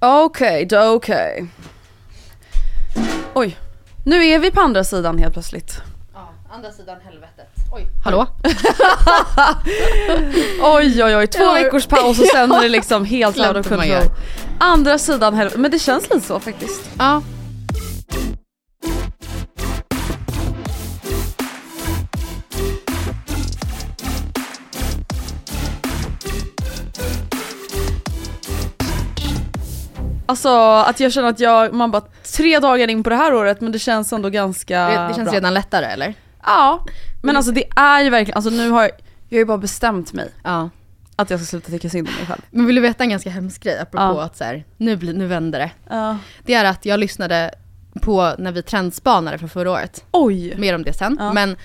Okej, då okej. Oj, nu är vi på andra sidan helt plötsligt. Ja, andra sidan helvetet. Oj, hallå? Oj oj oj, två Ja. veckors paus och sen är det liksom helt loud man control. Andra sidan helvetet, men det känns lite så faktiskt. Ja. Alltså att jag känner att jag, man bara tre dagar in på det här året men det känns ändå ganska Det, det känns bra. redan lättare eller? Ja, men alltså det är ju verkligen, alltså nu har jag, jag har ju bara bestämt mig Ja. att jag ska sluta tycka synd om mig själv. Men vill du veta en ganska hemsk grej apropå Ja. att så här, nu, blir, nu vänder det. Ja. Det är att jag lyssnade på när vi trendspanade från förra året. Oj! Mer om det sen. Ja. Men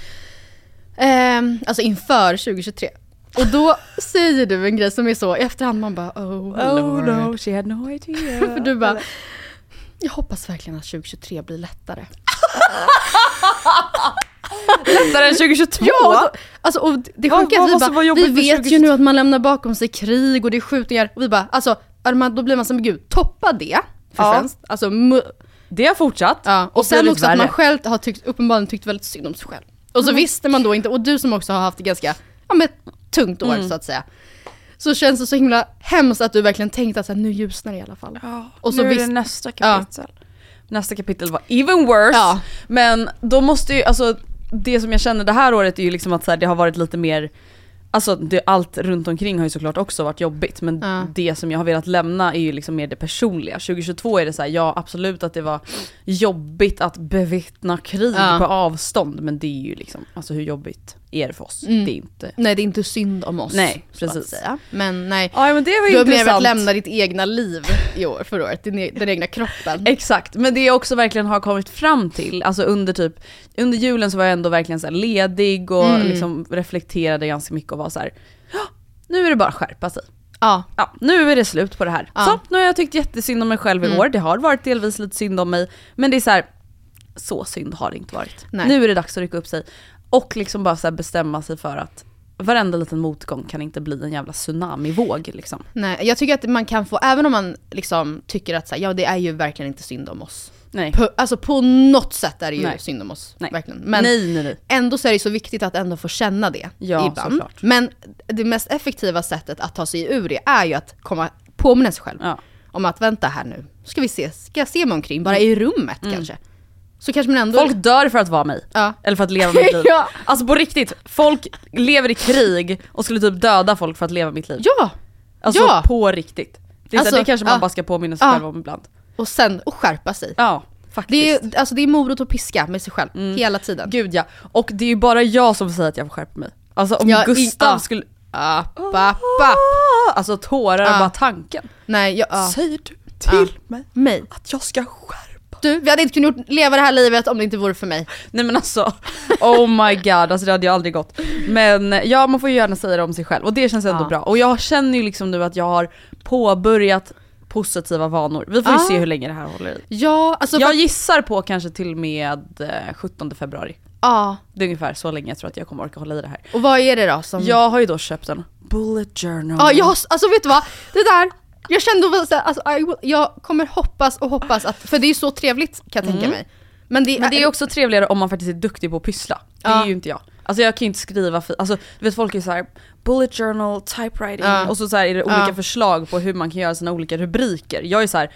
ehm, alltså inför 2023. Och då säger du en grej som är så i efterhand man bara oh, Lord. she had no idea. För du bara, jag hoppas verkligen att 2023 blir lättare. Lättare än 2022? Ja, då, alltså, och det sjuka är att vi bara, vi vet ju nu att man lämnar bakom sig krig och det är skjutningar och vi bara, alltså, då blir man som gud, toppa det för Ja. främst. Alltså, Det har fortsatt. ja. och, Och sen också att man själv har tyckt, uppenbarligen tyckt väldigt synd om sig själv. Och så visste man då inte, och du som också har haft det ganska, ja men tungt år Mm. så att säga. Så känns det så himla hemskt att du verkligen tänkte att så här, nu ljusnar det i alla fall. Och så nu är visst- det nästa kapitel. Nästa kapitel var even worse. Ja. Men då måste ju, alltså det som jag känner det här året är ju liksom att så här, det har varit lite mer Alltså det, allt runt omkring har ju såklart också varit jobbigt men Ja. det som jag har velat lämna är ju liksom mer det personliga. 2022 är det så här, ja absolut att det var jobbigt att bevittna krig Ja. på avstånd men det är ju liksom, alltså hur jobbigt det för oss? Mm. Det är inte... Nej det är inte synd om oss. Nej, att precis. Men nej. Ja men det var Du har mer intressant. velat lämna ditt egna liv i år, förra året, din, e- den egna kroppen. Exakt, men det jag också verkligen har kommit fram till, alltså under typ, under julen så var jag ändå verkligen så ledig och Mm. liksom reflekterade ganska mycket och var så här. "Ja, nu är det bara att skärpa sig. Ja. Ja, nu är det slut på det här. Ja. Så, nu har jag tyckt jättesynd om mig själv i Mm. år, det har varit delvis lite synd om mig, men det är så här. så synd har det inte varit. Nej. Nu är det dags att rycka upp sig. Och liksom bara så bestämma sig för att varenda liten motgång kan inte bli en jävla tsunamivåg liksom. Nej, jag tycker att man kan få, även om man liksom tycker att så här, ja det är ju verkligen inte synd om oss. Nej. På, alltså på något sätt är det ju Nej. synd om oss. Nej. Verkligen. Men nej, nej, nej. ändå så är det så viktigt att ändå få känna det Ja, ibland. såklart. Men det mest effektiva sättet att ta sig ur det är ju att komma påminna sig själv Ja. om att vänta här nu, ska vi se, ska jag se mig omkring, bara i rummet kanske? Så kanske man ändå... Folk dör för att vara mig. Ja. Eller för att leva mitt liv. Ja. Alltså på riktigt, folk lever i krig och skulle typ döda folk för att leva mitt liv. Ja! Alltså ja. på riktigt. Det, är så Alltså, här, det kanske man ja. bara ska påminna sig Ja. själv om ibland. Och sen, och skärpa sig. Ja, faktiskt. Det är, alltså det är morot och piska med sig själv, Mm. hela tiden. Gud ja. Och det är ju bara jag som säger att jag får skärpa mig. Alltså om Ja, i- Gustav ja. skulle... App, app, app. Alltså tårar Ja. bara tanken. Nej, jag, ja. Säger du till Ja. mig mig. att jag ska skärpa Du, vi hade inte kunnat leva det här livet om det inte vore för mig. Nej men alltså, oh my god, alltså det hade ju aldrig gått. Men ja, man får ju gärna säga det om sig själv och det känns ändå Ja. bra. Och jag känner ju liksom nu att jag har påbörjat positiva vanor. Vi får ju Ja. se hur länge det här håller i. Ja, alltså Jag gissar på kanske till med eh, 17 februari. ja. Det är ungefär så länge jag tror att jag kommer orka hålla i det här. Och vad är det då som... Jag har ju då köpt en bullet journal. Ja, jag, har- alltså vet du vad? Det där, jag kände att alltså, I will- jag kommer hoppas och hoppas att, för det är ju så trevligt kan jag tänka mig. Men det, Mm. Men det är också trevligare om man faktiskt är duktig på att pyssla. Det är Ja. ju inte jag. Alltså jag kan ju inte skriva, fi- alltså du vet folk är så här bullet journal, typewriting Ja. och så, så här är det olika Ja. förslag på hur man kan göra sina olika rubriker. Jag är så här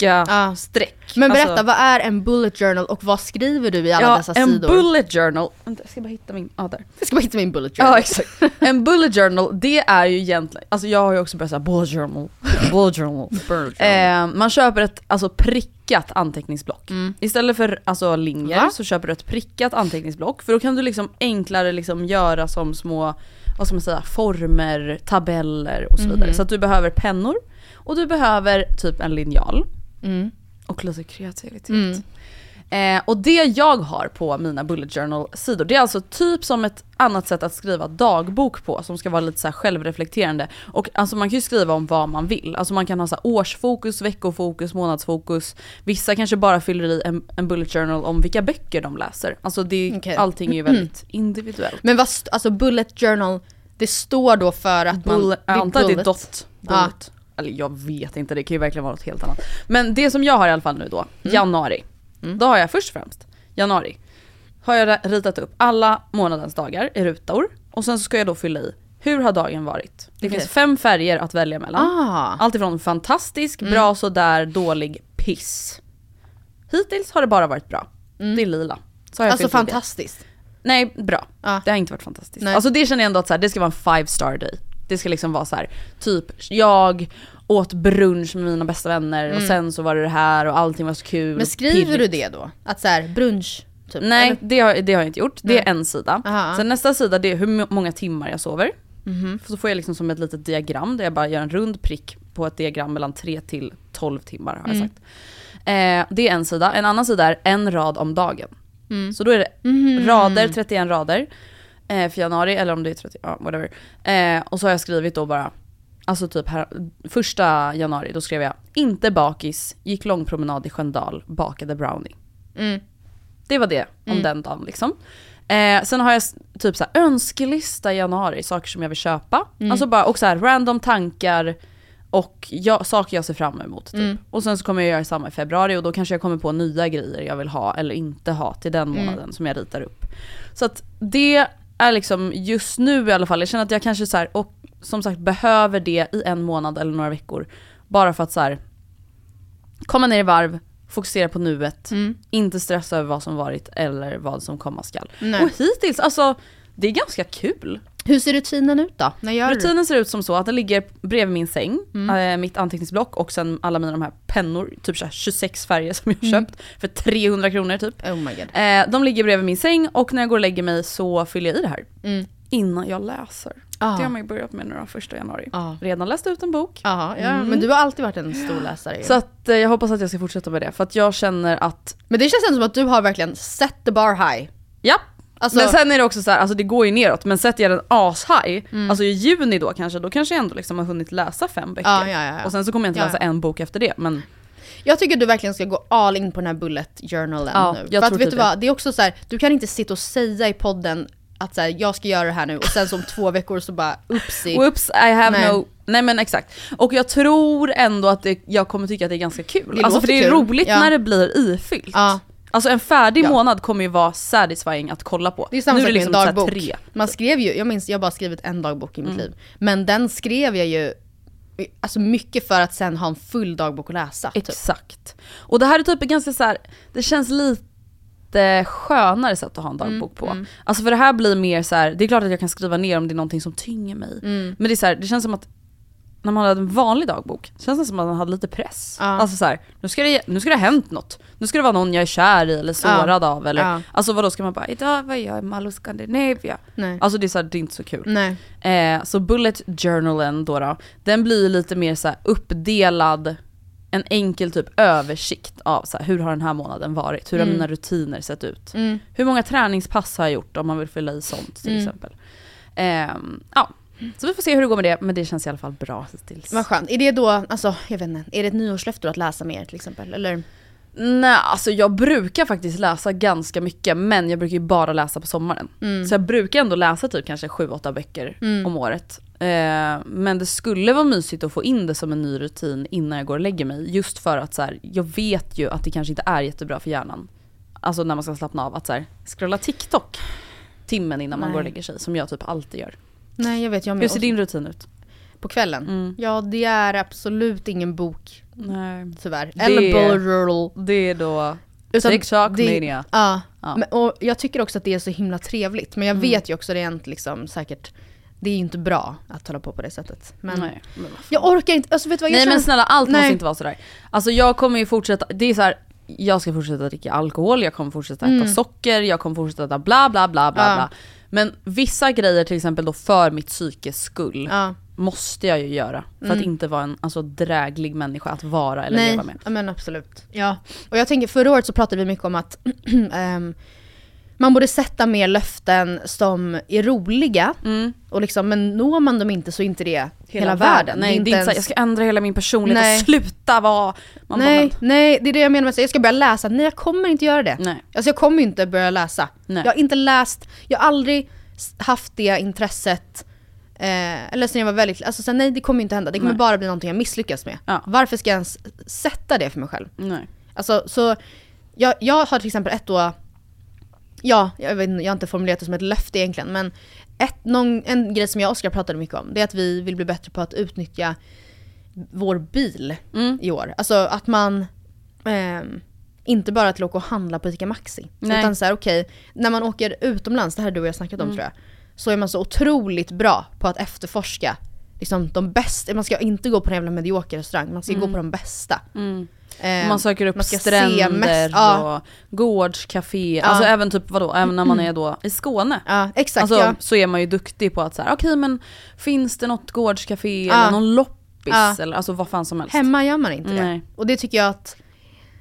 tjocka Ja. streck. Men berätta, Alltså, vad är en bullet journal och vad skriver du i alla ja, dessa en sidor? bullet journal, vänta jag ska bara hitta min, ja där. Jag ska bara hitta min bullet journal. Ja exakt. En bullet journal, det är ju egentligen, alltså jag har ju också börjat säga bullet journal, bullet journal. Eh, man köper ett alltså, prickat anteckningsblock. Istället för alltså, linjer Va? så köper du ett prickat anteckningsblock för då kan du liksom enklare liksom göra som små, vad ska man säga, former, tabeller och så vidare. Så att du behöver pennor och du behöver typ en linjal. Mm. Och lite kreativitet. Mm. Eh, och det jag har på mina bullet journal-sidor, det är alltså typ som ett annat sätt att skriva dagbok på, som ska vara lite så självreflekterande. Och alltså man kan ju skriva om vad man vill. Alltså man kan ha så årsfokus, veckofokus, månadsfokus. Vissa kanske bara fyller i en, en bullet journal om vilka böcker de läser. Alltså det, Okej. allting är ju väldigt individuellt. Men vad, alltså bullet journal, det står då för att man... Bullet, jag antar att det är dot, bullet. Eller jag vet inte, det kan ju verkligen vara något helt annat. Men det som jag har i alla fall nu då, januari. Då har jag först och främst, januari, har jag ritat upp alla månadens dagar i rutor. Och sen så ska jag då fylla i, hur har dagen varit? Det Okej. finns fem färger att välja mellan. Ah. Allt ifrån fantastisk, bra, sådär, dålig, piss. Hittills har det bara varit bra. Det är lila. Så har jag Alltså fantastiskt. Nej, bra. Ja. Det har inte varit fantastiskt. Nej. Alltså det känner jag ändå att så här, det ska vara en five star day. Det ska liksom vara så här, typ jag åt brunch med mina bästa vänner och sen så var det det här och allting var så kul. Mm. Men skriver du det då? Att så här, brunch? Typ, Nej, det har, det har jag inte gjort. Det är en sida. Aha. Sen nästa sida det är hur må- många timmar jag sover. Mhm. Så får jag liksom som ett litet diagram där jag bara gör en rund prick på ett diagram mellan 3 till 12 timmar har jag Mm. sagt. Eh, det är en sida. En annan sida är en rad om dagen. Mm. Så då är det Mhm. rader, 31 rader eh, för januari, eller om det är 30, ja whatever. Eh, och så har jag skrivit då bara, alltså typ här, första januari, då skrev jag inte bakis, gick långpromenad i Sköndal, bakade brownie. Mm. Det var det om den dagen liksom. Eh, sen har jag typ så här, önskelista i januari, saker som jag vill köpa. Alltså bara, och så här, random tankar och jag, saker jag ser fram emot. Typ. Och sen så kommer jag göra samma i februari och då kanske jag kommer på nya grejer jag vill ha eller inte ha till den månaden som jag ritar upp. Så att det är liksom just nu i alla fall, jag känner att jag kanske så här, och som sagt behöver det i en månad eller några veckor. Bara för att så här, komma ner i varv, fokusera på nuet, inte stressa över vad som varit eller vad som komma skall. Nej. Och hittills, alltså det är ganska kul. Hur ser rutinen ut då? När gör du? Rutinen ser ut som så att den ligger bredvid min säng, eh, mitt anteckningsblock och sen alla mina de här pennor, typ så här 26 färger som jag har köpt för 300 kronor typ. Oh my god. Eh, de ligger bredvid min säng och när jag går och lägger mig så fyller jag i det här. Mm. Innan jag läser. Ah. Det har man ju börjat med nu då, första januari. Ah. Redan läst ut en bok. Jaha, ja, men du har alltid varit en stor läsare ju. Så att, eh, jag hoppas att jag ska fortsätta med det, för att jag känner att, Men det känns ändå som att du har verkligen set the bar high. ja. Alltså- men sen är det också så här, alltså det går ju neråt, men sätter jag den ashigh, alltså i juni då kanske, då kanske jag ändå liksom har hunnit läsa fem böcker. Ja, ja, ja. Och sen så kommer jag inte läsa en bok efter det, men Jag tycker du verkligen ska gå all in på den här bullet journalen nu. jag För att vet typ du vad, det är också så här, du kan inte sitta och säga i podden att så här, jag ska göra det här nu och sen som två veckor så bara upsi. Whoops, I have Nej. no... Nej men exakt. Och jag tror ändå att det, jag kommer tycka att det är ganska kul. Det alltså för det är kul. roligt Ja. när det blir ifyllt. Ja. Alltså en färdig Ja. månad kommer ju vara satisfying att kolla på. Det är samma nu sak är det med liksom en så här dagbok. tre. Man skrev ju, jag minns, jag har bara skrivit en dagbok i mitt Mm. liv. Men den skrev jag ju Alltså mycket för att sen ha en full dagbok att läsa. Typ. Exakt. Och det här är typ ganska så här, det känns lite skönare sätt att ha en dagbok på. Alltså för det här blir mer så här, det är klart att jag kan skriva ner om det är någonting som tynger mig. Men det är så här, det känns som att när man hade en vanlig dagbok, känns det som att man hade lite press. Ja. Alltså så här, nu ska, det, nu ska det ha hänt något. Nu ska det vara någon jag är kär i eller sårad av. Eller, Ja. Alltså vadå ska man bara, idag var jag i Malou Scandinavia. Nej. Alltså det är, så här, det är inte så kul. Nej. Eh, så bullet journalen då, då den blir lite mer så här uppdelad en enkel typ översikt av så här, hur har den här månaden varit? Hur har Mm. mina rutiner sett ut? Mm. Hur många träningspass har jag gjort om man vill fylla i sånt till Mm. exempel. Ehm, ja, så vi får se hur det går med det, men det känns i alla fall bra hittills. Vad skönt. Är det då, alltså jag vet inte, är det ett nyårslöfte att läsa mer till exempel? Eller? Nej, alltså jag brukar faktiskt läsa ganska mycket, men jag brukar ju bara läsa på sommaren. Mm. Så jag brukar ändå läsa typ kanske 7-8 böcker om året. Eh, men det skulle vara mysigt att få in det som en ny rutin innan jag går och lägger mig. Just för att så här, jag vet ju att det kanske inte är jättebra för hjärnan. Alltså när man ska slappna av, att så här, scrolla TikTok timmen innan man Nej. går och lägger sig, som jag typ alltid gör. Nej jag vet, jag med. Hur ser din rutin ut? På kvällen? Mm. Ja det är absolut ingen bok Nej. tyvärr. Det- Eller bullet journal. Det är då Utan TikTok det- mania. Ja, Ja. Men, och jag tycker också att det är så himla trevligt. Men jag vet ju också rent liksom säkert, det är ju inte bra att hålla på på det sättet. Men Nej, men jag orkar inte, alltså vet du vad jag Nej men känner? snälla allt Nej. måste inte vara sådär. Alltså jag kommer ju fortsätta, det är så här. jag ska fortsätta dricka alkohol, jag kommer fortsätta äta socker, jag kommer fortsätta bla bla bla bla Mm. Ja. bla. Men vissa grejer till exempel då för mitt psykes skull Ja. måste jag ju göra. För att inte vara en alltså, dräglig människa att vara eller Nej, leva med. ja, men absolut. Ja. Och jag tänker, förra året så pratade vi mycket om att ehm, man borde sätta mer löften som är roliga. Och liksom, men når man dem inte så är inte det hela, världen. Nej det är inte ens- så jag ska ändra hela min personlighet Nej. och sluta vara... Man nej, Bara, nej, det är det jag menar med att jag ska börja läsa. Nej jag kommer inte göra det. men, nej. Alltså jag kommer inte börja läsa. Nej. Jag har inte läst, jag har aldrig haft det intresset Eh, eller sen jag var väldigt, alltså så, nej det kommer inte hända. Det kommer Nej. bara bli någonting jag misslyckas med. Ja. Varför ska jag ens sätta det för mig själv? nej. Alltså så, jag, jag har till exempel ett år, ja, jag, vet, jag har inte formulerat det som ett löfte egentligen, men ett, någon, en grej som jag och Oskar pratade mycket om, det är att vi vill bli bättre på att utnyttja vår bil Mm. i år. Alltså att man ehm, inte bara till att åka och handla på ICA Maxi. Nej. Utan så här, okej, när man åker utomlands, det här har du och jag snackat om Mm. tror jag, så är man så otroligt bra på att efterforska liksom, de bästa, man ska inte gå på en jävla medioker restaurang, man ska gå på de bästa. Mm. Ehm, Man söker upp man stränder mest- ja. och gårdscafé, alltså även typ vadå, även när man är då i Skåne. Ja, exakt Alltså ja. så är man ju duktig på att så här, okej men finns det något gårdscafé Ja. eller någon loppis Ja. eller alltså vad fan som helst. Hemma gör man inte Nej. det. Och det tycker jag att,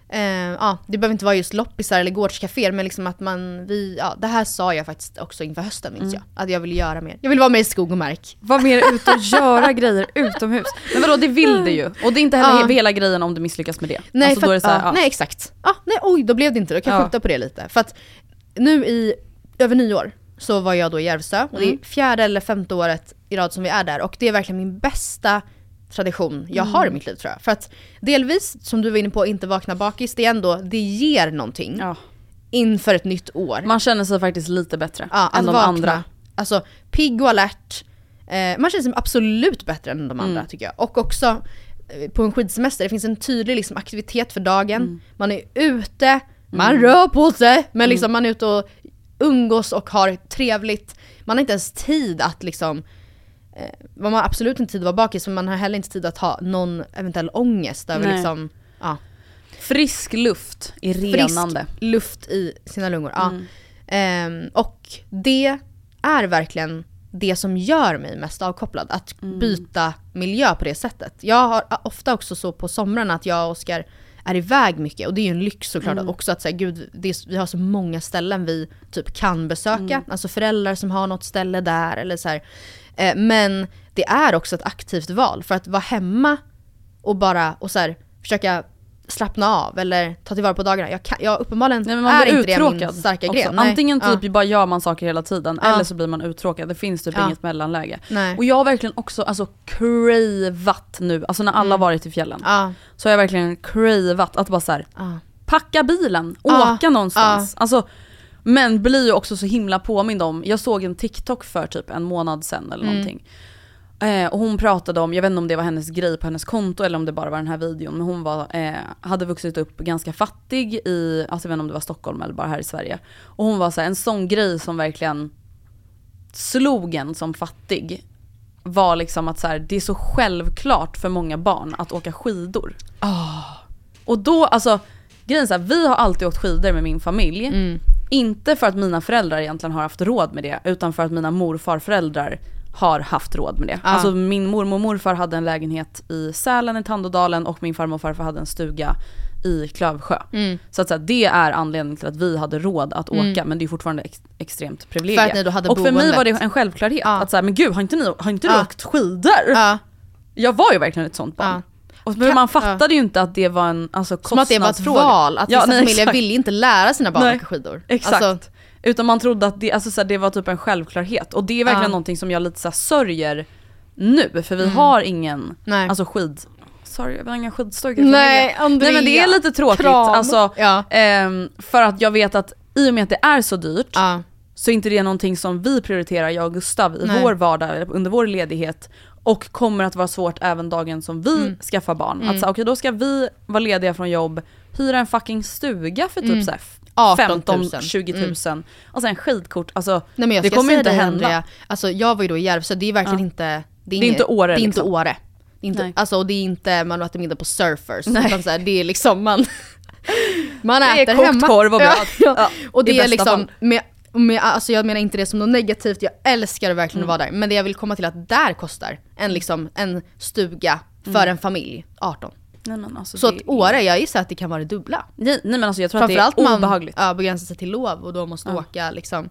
eh, ja det behöver inte vara just loppisar eller gårdscaféer men liksom att man, vi, ja det här sa jag faktiskt också inför hösten minns Mm. jag. Att jag vill göra mer. Jag vill vara med i skog och mark. Var mer ute och göra grejer utomhus. Men vadå det vill du ju. Och det är inte heller Ja. hela grejen om du misslyckas med det. Nej, alltså, för, är det här, ja, nej exakt. Ja, nej oj då blev det inte, då kan jag Ja. skjuta på det lite. För att nu i, över nyår så var jag då i Järvsö och det Mm. är fjärde eller femte året i rad som vi är där och det är verkligen min bästa tradition jag har Mm. i mitt liv tror jag. För att delvis, som du var inne på, inte vakna bakis, det är ändå, det ger någonting Ja. inför ett nytt år. Man känner sig faktiskt lite bättre Ja, än de vakna. andra. Alltså pigg och alert. Eh, man känner sig absolut bättre än de andra Mm. tycker jag. Och också eh, på en skidsemester, det finns en tydlig liksom, aktivitet för dagen. Mm. Man är ute, man rör på sig, men liksom man är ute och umgås och har trevligt. Man har inte ens tid att liksom man har absolut inte tid att vara bakis men man har heller inte tid att ha någon eventuell ångest över Nej. liksom, ja, Frisk luft är renande. frisk luft i sina lungor. Ja. Mm. Ehm, och det är verkligen det som gör mig mest avkopplad, att Mm. byta miljö på det sättet. Jag har ofta också så på somrarna att jag och Oskar är iväg mycket och det är ju en lyx såklart Mm. också att säga gud, är, vi har så många ställen vi typ kan besöka, Mm. alltså föräldrar som har något ställe där eller så här. Eh, men det är också ett aktivt val för att vara hemma och bara och så här, försöka slappna av eller ta tillvara på dagarna. Jag, kan, jag uppenbarligen Nej, men man är blir inte det min starka också. gren. Nej. Antingen typ Ja. bara gör man saker hela tiden Ja. eller så blir man uttråkad. Det finns typ Ja. inget mellanläge. Nej. Och jag har verkligen också alltså cravat nu, alltså när alla varit i fjällen. Mm. Ja, Så har jag verkligen cravat att bara så här, packa bilen, åka någonstans. Alltså, men blir ju också så himla påmind om, jag såg en TikTok för typ en månad sedan eller Mm. någonting. Eh, och hon pratade om, jag vet inte om det var hennes grej på hennes konto eller om det bara var den här videon, men hon var, eh, hade vuxit upp ganska fattig i, alltså jag vet inte om det var Stockholm eller bara här i Sverige. Och hon var så här, en sån grej som verkligen slog en som fattig var liksom att så här, det är så självklart för många barn att åka skidor. Och då, alltså grejen är så här, vi har alltid åkt skidor med min familj. Mm. Inte för att mina föräldrar egentligen har haft råd med det, utan för att mina morfarföräldrar har haft råd med det. Ja. Alltså min mormor och morfar hade en lägenhet i Sälen i Tandådalen och min farmor och farfar hade en stuga i Klövsjö. Mm. Så att så här, det är anledningen till att vi hade råd att åka men det är fortfarande ex- extremt privilegie. För att ni då hade och för mig var det en självklarhet Ja. att så här, men gud har inte, ni, har inte du Ja. åkt skidor? Ja. Jag var ju verkligen ett sånt barn. Ja. Och, men man fattade ju inte att det var en alltså, Som att det var ett kostnadsfråga. val, att vissa nej, familjer exakt. vill inte lära sina barn Nej. åka skidor. Exakt. Alltså, Utan man trodde att det, alltså, så här, det var typ en självklarhet. Och det är verkligen Ja. någonting som jag lite så här, sörjer nu, för vi har ingen Mm. Nej. alltså, skid... Sorry, vi har inga skidstugor. Nej, Andrea. Nej men det är lite tråkigt. Kram. Alltså, Ja. ehm, för att jag vet att i och med att det är så dyrt ja. så är inte det någonting som vi prioriterar, jag och Gustav, i Nej. vår vardag under vår ledighet. Och kommer att vara svårt även dagen som vi Mm. skaffar barn. Att så, okej då ska vi vara lediga från jobb, hyra en fucking stuga för typ Mm. så här 18 000. 15-20 tusen. Och sen skidkort, alltså Nej det kommer säga inte dig, hända. Andrea, alltså jag var ju då i Järvsö, det är verkligen Ja. inte... Det är, Det är inte Åre, Det är inte liksom. Åre. Det är inte, Nej. alltså, och det är inte man äter middag på surfers, Nej. utan så här, det är liksom man... man Det är äter kokt hemma. korv och bröd. Ja, ja. Och det är liksom, med, med, alltså jag menar inte det som något negativt, jag älskar verkligen Mm. att vara där. Men det jag vill komma till är att där kostar en, liksom, en stuga för en familj 18. Nej, men alltså, Så Mm. det att Åre, jag gissar att det kan vara det dubbla. Nej, nej men alltså jag tror att det är man obehagligt. ja, begränsar sig till lov och då måste Ja. åka liksom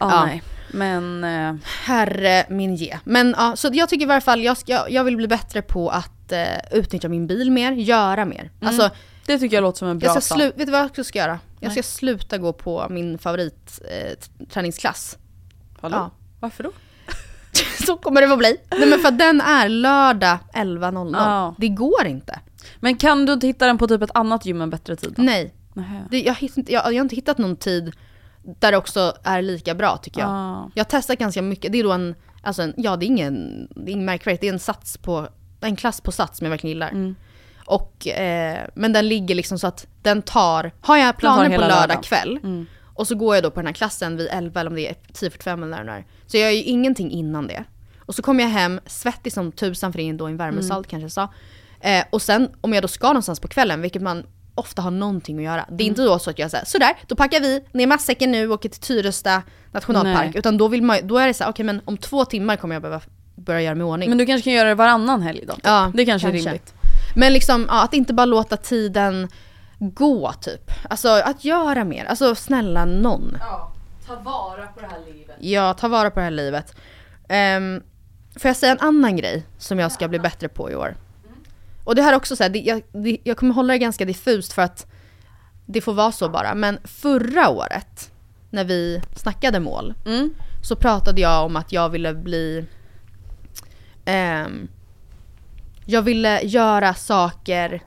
Ja, Ja. nej. Men eh, Herre min ge. Men ja, så jag tycker i varje fall, jag, ska, jag vill bli bättre på att eh, utnyttja min bil mer, göra mer. Alltså, det tycker jag låter som en bra jag ska plan. vet du vad jag också ska göra? Jag Nej. ska sluta gå på min favorit eh. Hallå? Ja. Varför då? så kommer det att bli. Nej men för att den är lördag 11.00. Ja. Det går inte. Men kan du inte hitta den på typ ett annat gym en bättre tid? Då? Nej. Det, jag, jag, jag har inte hittat någon tid där det också är lika bra tycker jag. Ah. Jag har testat ganska mycket. Det är då en, alltså en, ja det är ingen, det är ingen märkvärdigt. Det är en sats på, en klass på sats som jag verkligen gillar. Mm. Och, eh, men den ligger liksom så att den tar, har jag planer på lördag lördagen. kväll Mm. och så går jag då på den här klassen vid 11 eller om det är 10.45 eller när det är. Så jag gör ju ingenting innan det. Och så kommer jag hem svettig som tusan för det är då en värmesal Mm. kanske jag sa. Eh, och sen om jag då ska någonstans på kvällen, vilket man ofta har någonting att göra. Det är Mm. inte då så att jag säger sådär, då packar vi ner matsäcken nu och åker till Tyresta nationalpark. Nej. Utan då, vill man, då är det så här, okej men om två timmar kommer jag behöva börja göra mig i ordning. Men du kanske kan göra det varannan helg då? Ja, det kanske, är kanske. rimligt. Men liksom ja, att inte bara låta tiden gå typ. Alltså att göra mer. Alltså snälla någon. Ja, ta vara på det här livet. Ja, ta vara på det här livet. Um, får jag säga en annan grej som jag ska bli bättre på i år? Och det här är också så här, det, jag, det, jag kommer hålla det ganska diffust för att det får vara så bara. Men förra året, när vi snackade mål, Mm. så pratade jag om att jag ville bli... ehm, jag ville göra saker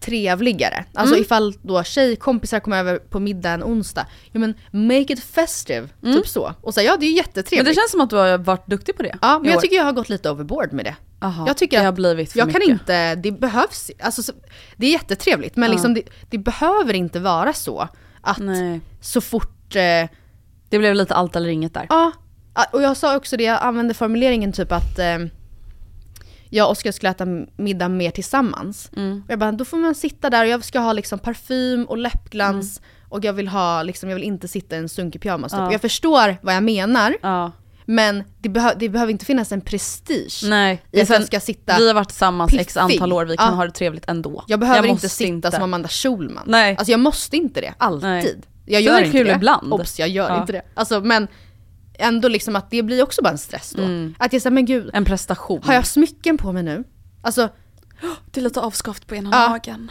trevligare. Alltså Mm. ifall då tjejkompisar kommer över på middag en onsdag, ja men make it festive, typ så. Och säga ja det är Men jättetrevligt. det känns som att du har varit duktig på det. ja men jag år. tycker jag har gått lite overboard med det. Aha, jag tycker det har blivit för jag kan mycket. inte, det behövs, alltså så- det är jättetrevligt men Ja. liksom det, det behöver inte vara så att Nej. så fort eh, Det blev lite allt eller inget där. Ja, och jag sa också det, jag använde formuleringen typ att eh, jag och Oskar skulle äta middag mer tillsammans. Mm. Och jag bara, då får man sitta där och jag ska ha liksom parfym och läppglans och jag vill ha liksom, jag vill inte sitta i en sunkig pyjamas typ. Mm. Ja. Jag förstår vad jag menar, Ja. men det, behö- det behöver inte finnas en prestige Nej. i att Sen- jag ska sitta Vi har varit tillsammans x piffig. antal år, vi kan Ja. ha det trevligt ändå. Jag behöver inte måste sitta som Amanda Schulman. Nej. Alltså jag måste inte det, alltid. Nej. Jag gör är det inte kul det. ibland. Obs, jag gör Ja. inte det. Alltså men ändå liksom att det blir också bara en stress då. Mm. Att jag säger men gud, En prestation. har jag smycken på mig nu? Alltså, Det är lite avskaft på ena Ja. magen.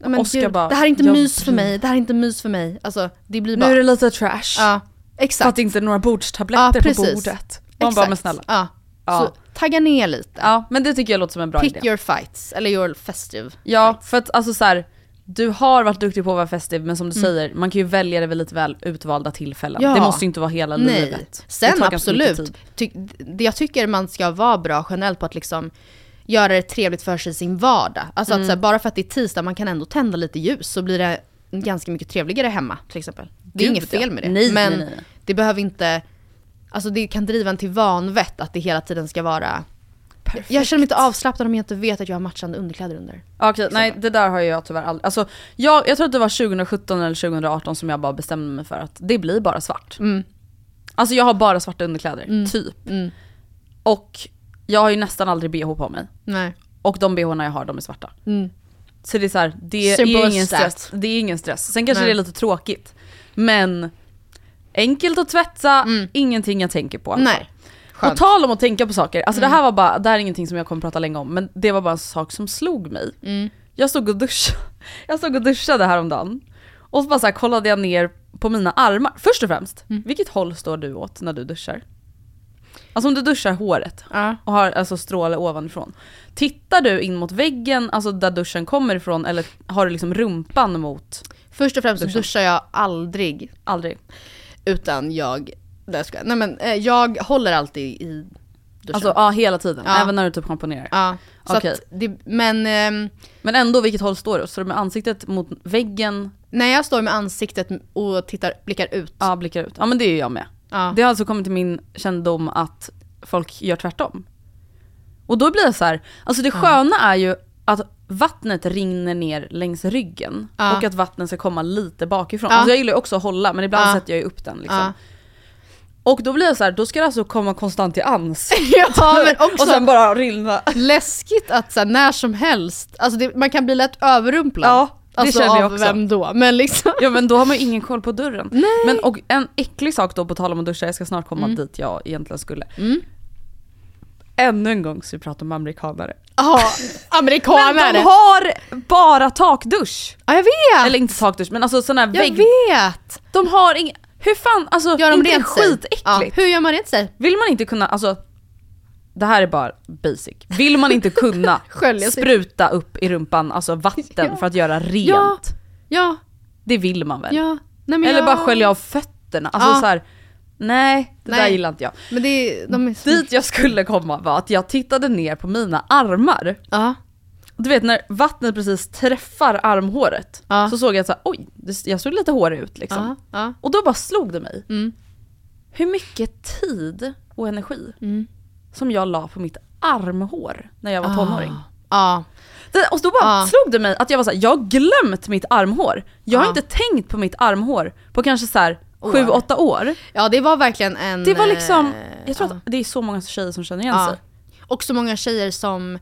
nej, men Oscar gud, bara, det här är inte jag mys för mig, det här är inte mys för mig. Alltså det blir Nu bara... är det lite trash. Ja, För exakt. att det inte är några Ja, bordstabletter på precis. bordet. Man bara, men snälla. Ja. Ja. Så tagga ner lite. Ja, men det tycker jag låter som en bra Pick idé. your fights, eller your festive. Ja, för att alltså så här, du har varit duktig på att vara festiv men som du säger, man kan ju välja det vid lite väl utvalda tillfällen. Mm. Ja. Det måste ju inte vara hela Nej. livet. Sen absolut, ty, jag tycker man ska vara bra generellt på att liksom göra det trevligt för sig i sin vardag. Alltså Mm. att här, bara för att det är tisdag man kan ändå tända lite ljus så blir det ganska mycket trevligare hemma till exempel. Det är Gud, inget fel med det. Nej, men nej, nej. det behöver inte, alltså det kan driva en till vanvett att det hela tiden ska vara Perfekt. Jag känner mig inte avslappnad om jag inte vet att jag har matchande underkläder under. Okej, nej det där har jag tyvärr aldrig, alltså jag, jag tror att det var 2017 eller 2018 som jag bara bestämde mig för att det blir bara svart. Mm. Alltså jag har bara svarta underkläder, typ. Mm. Och jag har ju nästan aldrig bh på mig. Nej. Och de bhna jag har, de är svarta. Mm. Så det är så här, det Simple är ingen that. stress. Det är ingen stress. Sen kanske Nej. det är lite tråkigt. Men enkelt att tvätta, Mm. ingenting jag tänker på. i alla Nej. På Skönt. tal om att tänka på saker, alltså Mm. det här var bara, det här är ingenting som jag kommer prata länge om, men det var bara en sak som slog mig. Mm. Jag stod och duschade, jag stod och duschade häromdagen. Och så bara så här kollade jag ner på mina armar. Först och främst, Mm. vilket håll står du åt när du duschar? Alltså om du duschar håret Ja. och har alltså stråle ovanifrån. Tittar du in mot väggen, alltså där duschen kommer ifrån, eller har du liksom rumpan mot? Först och främst Duschen. duschar jag aldrig Aldrig. utan jag, ska jag. Nej men eh, jag håller alltid i duschen. Alltså ja, hela tiden. Ja. Även när du typ schamponerar. ja, så Okej. att det, men ehm, Men ändå, vilket håll står du? Står du med ansiktet mot väggen? när jag står med ansiktet och tittar, blickar ut. Ja, blickar ut. Ja men det är jag med. Ja. Det har alltså kommit till min kännedom att folk gör tvärtom. Och då blir det så här, alltså det sköna är ju att vattnet rinner ner längs ryggen Ja. och att vattnet ska komma lite bakifrån. Ja. Alltså jag gillar ju också att hålla men ibland Ja. sätter jag ju upp den liksom. Ja. Och då blir det så här, då ska det alltså komma konstant i ans. ja men också och sen bara rinna. läskigt att så här, när som helst, alltså det, man kan bli lätt överrumplad. Ja, det alltså, känner jag av också. vem då? Men liksom. Ja men då har man ju ingen koll på dörren. Nej. Men och en äcklig sak då på tal om att duscha, jag ska snart komma dit jag egentligen skulle. Mm. Ännu en gång ska vi prata om amerikanare. Ja, amerikanare. Men de har bara takdusch. Ja jag vet! Eller inte takdusch men alltså sån här jag vägg. vet! De har ingen, hur fan, alltså Gör de inte rent sig? skitäckligt? Ja, hur gör man rent sig? Vill man inte kunna, alltså det här är bara basic. Vill man inte kunna Skölja sig. spruta upp i rumpan, alltså vatten Ja. för att göra rent. Ja. Ja, Det vill man väl? ja. Nej, men Eller jag... bara skölja av fötterna. Alltså Ja. så här. nej det där Nej. gillar inte jag. Men det är, de är så... Dit jag skulle komma var att jag tittade ner på mina armar. Ja. Du vet när vattnet precis träffar armhåret Ja. så såg jag att så här, oj, jag såg lite hårig ut liksom. Ja. Ja. Och då bara slog det mig. Mm. Hur mycket tid och energi Mm. som jag la på mitt armhår när jag var tonåring. Ja. Det, och då bara Ah. slog det mig att jag var såhär, jag har glömt mitt armhår. Jag har Ah. inte tänkt på mitt armhår på kanske så här År. sju, åtta år. ja, det var verkligen en... Det var liksom, eh, jag tror att det är så många tjejer som känner igen sig. Och så många tjejer som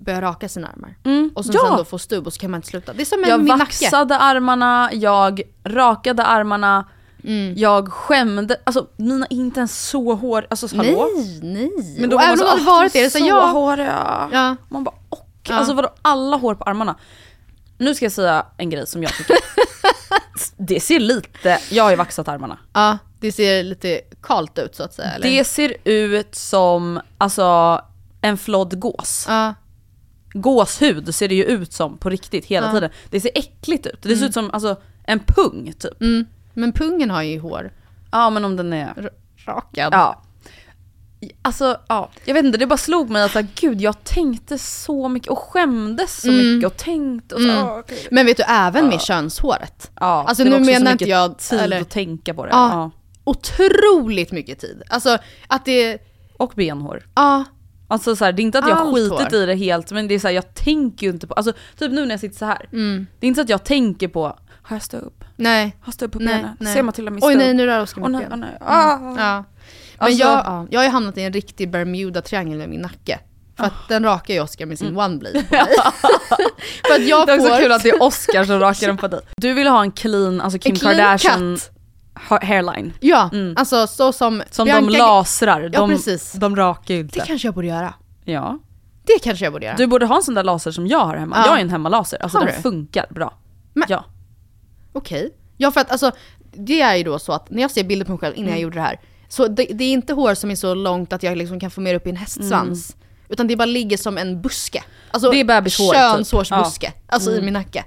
börjar raka sina armar. Mm. Och som ja. sen då får stubb och så kan man inte sluta. Det är som en Jag min nacke. vaxade armarna, jag rakade armarna, Mm. jag skämde, alltså mina är inte ens så hår, alltså hallå? Nej, nej. Men då och även om det hade "Ah, varit det, så, så ja. håriga. Ja. Man bara och, Ja. alltså vadå alla hår på armarna? Nu ska jag säga en grej som jag tycker, det ser lite, jag har ju vaxat armarna. ja, det ser lite kalt ut så att säga. Eller? Det ser ut som, alltså en flodd gås. Ja. Gåshud ser det ju ut som på riktigt hela Ja. tiden. Det ser äckligt ut. Det ser ut som alltså, en pung typ. Mm. Men pungen har ju hår. Ja men om den är R- rakad. Ja. Alltså, ja. Jag vet inte, det bara slog mig att så här, gud jag tänkte så mycket och skämdes så Mm. mycket och tänkte och så, Mm. ah, okej. Men vet du, även med könshåret. Ja, Alltså, det nu menar inte jag- tid eller- att tänka på det. Ja. Ja. Otroligt mycket tid. Alltså att det, Och benhår. ja. Alltså så här, det är inte att jag har Allt skitit hår. i det helt, men det är så här, jag tänker ju inte på, alltså typ nu när jag sitter så här. Mm. Det är inte så att jag tänker på, har jag stubb? Nej. Har jag stubb på benen? nej. Ser Matilda min Oj stubb? nej, nu rör Oskar mitt nej, ben. Ah. Ja. Men Alltså- jag, ja, jag har ju hamnat i en riktig Bermuda-triangel med min nacke. För att den rakar ju Oskar med sin one blade på mig. För att jag Det är får... också kul att det är Oscar som rakar den på dig. Du vill ha en clean, alltså Kim En clean Kardashian cut. Ha- hairline. Ja, Mm. alltså så som... Som Bianca- de lasrar, Ja, de, precis. de rakar ju Det inte. kanske jag borde göra. Ja. Det kanske jag borde göra. Du borde ha en sån där laser som jag har hemma. Ja. Jag har en hemmalaser, alltså Har den du? funkar bra. Men- Ja. Okej. Ja för att alltså, det är ju då så att när jag ser bilder på mig själv innan Mm. jag gjorde det här. Så det, det är inte hår som är så långt att jag liksom kan få mer upp i en hästsvans. Utan det bara ligger som en buske. Alltså Mm. Det är bebishår, typ. Könshårsbuske. Alltså i min nacke.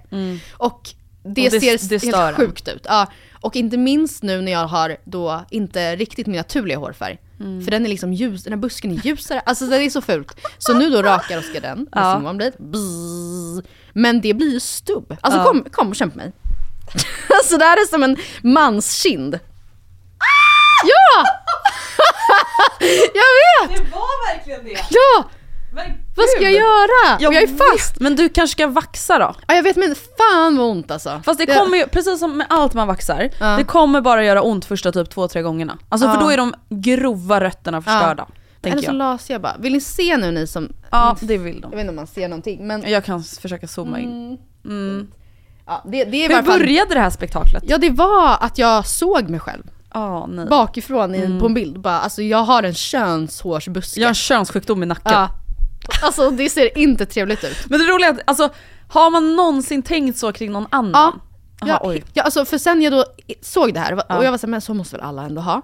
Och det, Och det- ser det helt sjukt ut. Ja. Och inte minst nu när jag har då inte riktigt min naturliga hårfärg. Mm. För den är liksom ljus, den här busken är ljusare. Alltså det är så fult. Så nu då rakar Oskar den med Ja. one-blade. Bzzz. Men det blir ju stubb. Alltså Ja. kom, kom och känn på mig. Alltså det här är som en manskind. Ja! jag vet! Det var verkligen det! Ja! Vad ska jag göra? Jag, jag är fast! Men du kanske ska vaxa då? Ja, jag vet men fan vad ont alltså. Fast det kommer ju, precis som med allt man vaxar, Ja. det kommer bara göra ont första typ två, tre gångarna. Alltså Ja. för då är de grova rötterna förstörda. tänker Eller så jag. jag bara. Vill ni se nu ni som... Ja, det vill Jag de. vet inte om man ser någonting men... Jag kan försöka zooma in. Mm. Ja, det, det är Hur fall... började det här spektaklet? Ja det var att jag såg mig själv Ja, nej. bakifrån i, på en bild. Bara, alltså jag har en könshårsbuske. Jag har en könssjukdom i nacken. ja. Alltså det ser inte trevligt ut. Men det roliga är att, alltså, har man någonsin tänkt så kring någon annan? Ja. Aha, Ja, oj. ja, alltså för sen jag då såg det här och Ja. jag var såhär, men så måste väl alla ändå ha.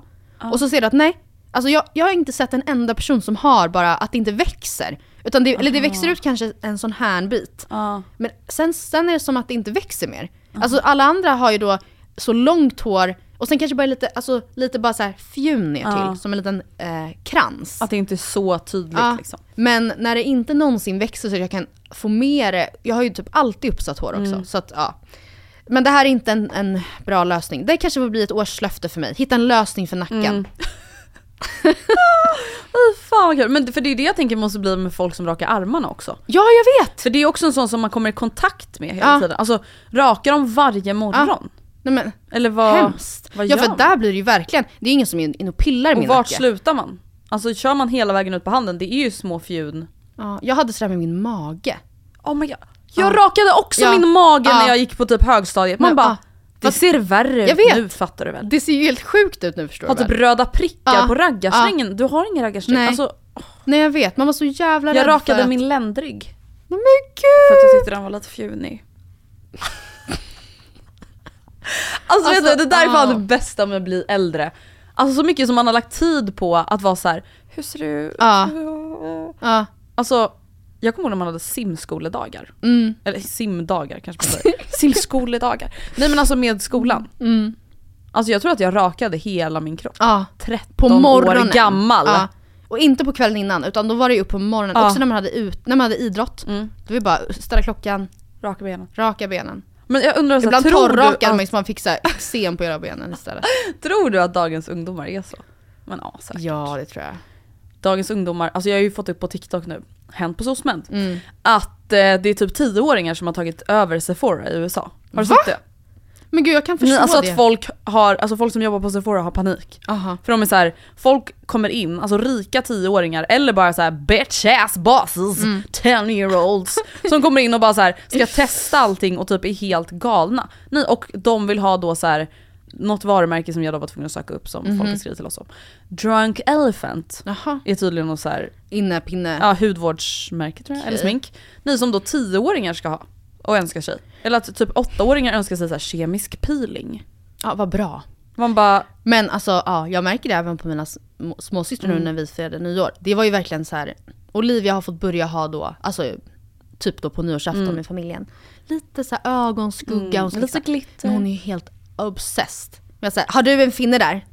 Och så ser du att nej, alltså jag, jag har inte sett en enda person som har bara att det inte växer. Utan det, eller det växer ut kanske en sån här bit. Ja. Men sen, sen är det som att det inte växer mer. Alltså alla andra har ju då så långt hår och sen kanske bara lite, alltså, lite bara så här fjun ner till, Ja. som en liten eh, krans. Att det inte är så tydligt Ja, liksom. Men när det inte någonsin växer så att jag kan få med det, jag har ju typ alltid uppsatt hår också. Mm. Så att, ja. Men det här är inte en, en bra lösning. Det kanske får bli ett årslöfte för mig. Hitta en lösning för nacken. Mm. Fan vad kul. Men för det är det jag tänker måste bli med folk som rakar armarna också. Ja, jag vet! För det är också en sån som man kommer i kontakt med hela Ja. tiden. Alltså rakar de varje morgon? Nej men, Eller vad, hemskt. vad Ja gör för man? där blir det ju verkligen, det är ingen som är inne och pillar i Och min vart nacke. slutar man? Alltså kör man hela vägen ut på handen, det är ju små fjun. Ja, jag hade sådär med min mage. Oh my god. Jag rakade också Ja. min mage Ja. när jag gick på typ högstadiet. Man Men, bara, ja. det ser värre Jag ut vet. nu fattar du väl? Det ser ju helt sjukt ut nu förstår Har du typ väl? röda prickar Ja. på raggarsträngen. Du har ingen raggarsträng. Nej. Alltså, Nej jag vet, man var så jävla rädd jag för rakade att... min ländrygg. Nej men För att jag gud! tyckte den var lite fjunig. Alltså, vet Alltså, du, det där är fan det bästa med att bli äldre. Alltså så mycket som man har lagt tid på att vara så här. hur ser du ut? Ja. Ja. Alltså, jag kommer ihåg när man hade simskoledagar. Mm. Eller simdagar kanske man säger. Simskoledagar. Nej men alltså med skolan. Mm. Alltså jag tror att jag rakade hela min kropp. Ja. 13 På morgonen. år gammal. Ja. Och inte på kvällen innan, utan då var det ju upp på morgonen. Ja. Också när man hade, ut, när man hade idrott. Mm. Då var det bara ställa klockan, Raka benen. raka benen. Men jag undrar, så, Ibland tror, du torrrakade man att, så man fick eksem på hela benen istället. tror du att dagens ungdomar är så? Men ja, säkert. Ja det tror jag. Dagens ungdomar, alltså jag har ju fått upp på TikTok nu, hänt på SOSMED, Mm. att eh, det är typ 10-åringar som har tagit över Sephora i USA. Har du Va? sett det? Men gud jag kan förstå alltså det. att folk har, alltså folk som jobbar på Sephora har panik. Aha. För de är så här, folk kommer in, alltså rika 10-åringar eller bara så här bitch ass bosses, Mm. 10 year olds som kommer in och bara så här ska testa allting och typ är helt galna. Nej, och de vill ha då så här något varumärke som jag då var tvungen att söka upp som Mhm. folk har skrivit till oss om. Drunk Elephant Jaha. är tydligen något så här, Inne, pinne. ja, hudvårdsmärke tror jag, eller Okej. smink. Ni som då 10-åringar ska ha och önskar sig. Eller att typ 8-åringar önskar sig så här kemisk peeling. Ja vad bra. Man bara, Men alltså ja, jag märker det även på mina sm- småsystrar Mm. nu när vi firade nyår. Det var ju verkligen så här. Olivia har fått börja ha då, alltså typ då på nyårsafton med familjen. Lite så här ögonskugga Mm. lite glitter. Men hon är ju helt obsessed. Jag säger, har du en finne där?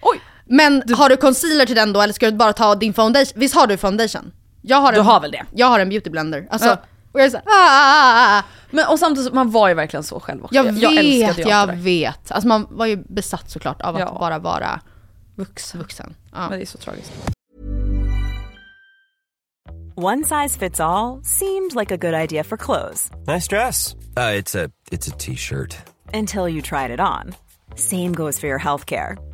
oj! Men har du concealer till den då eller ska du bara ta din foundation? Visst har du foundation? Jag har en, Du har väl det? Jag har en beauty blender. Alltså, Ja. Och jag är såhär, ah, ah, ah. Men och samtidigt, man var ju verkligen så själv också. Jag vet, jag, jag, älskade det där. vet. Alltså man var ju besatt såklart av att Ja. bara vara Vuxen. vuxen. Ja. Men det är så tragiskt. One size fits all seemed like a good idea for clothes Nice dress. Uh, it's a it's a t-shirt. until you tried it on. Same goes for your healthcare.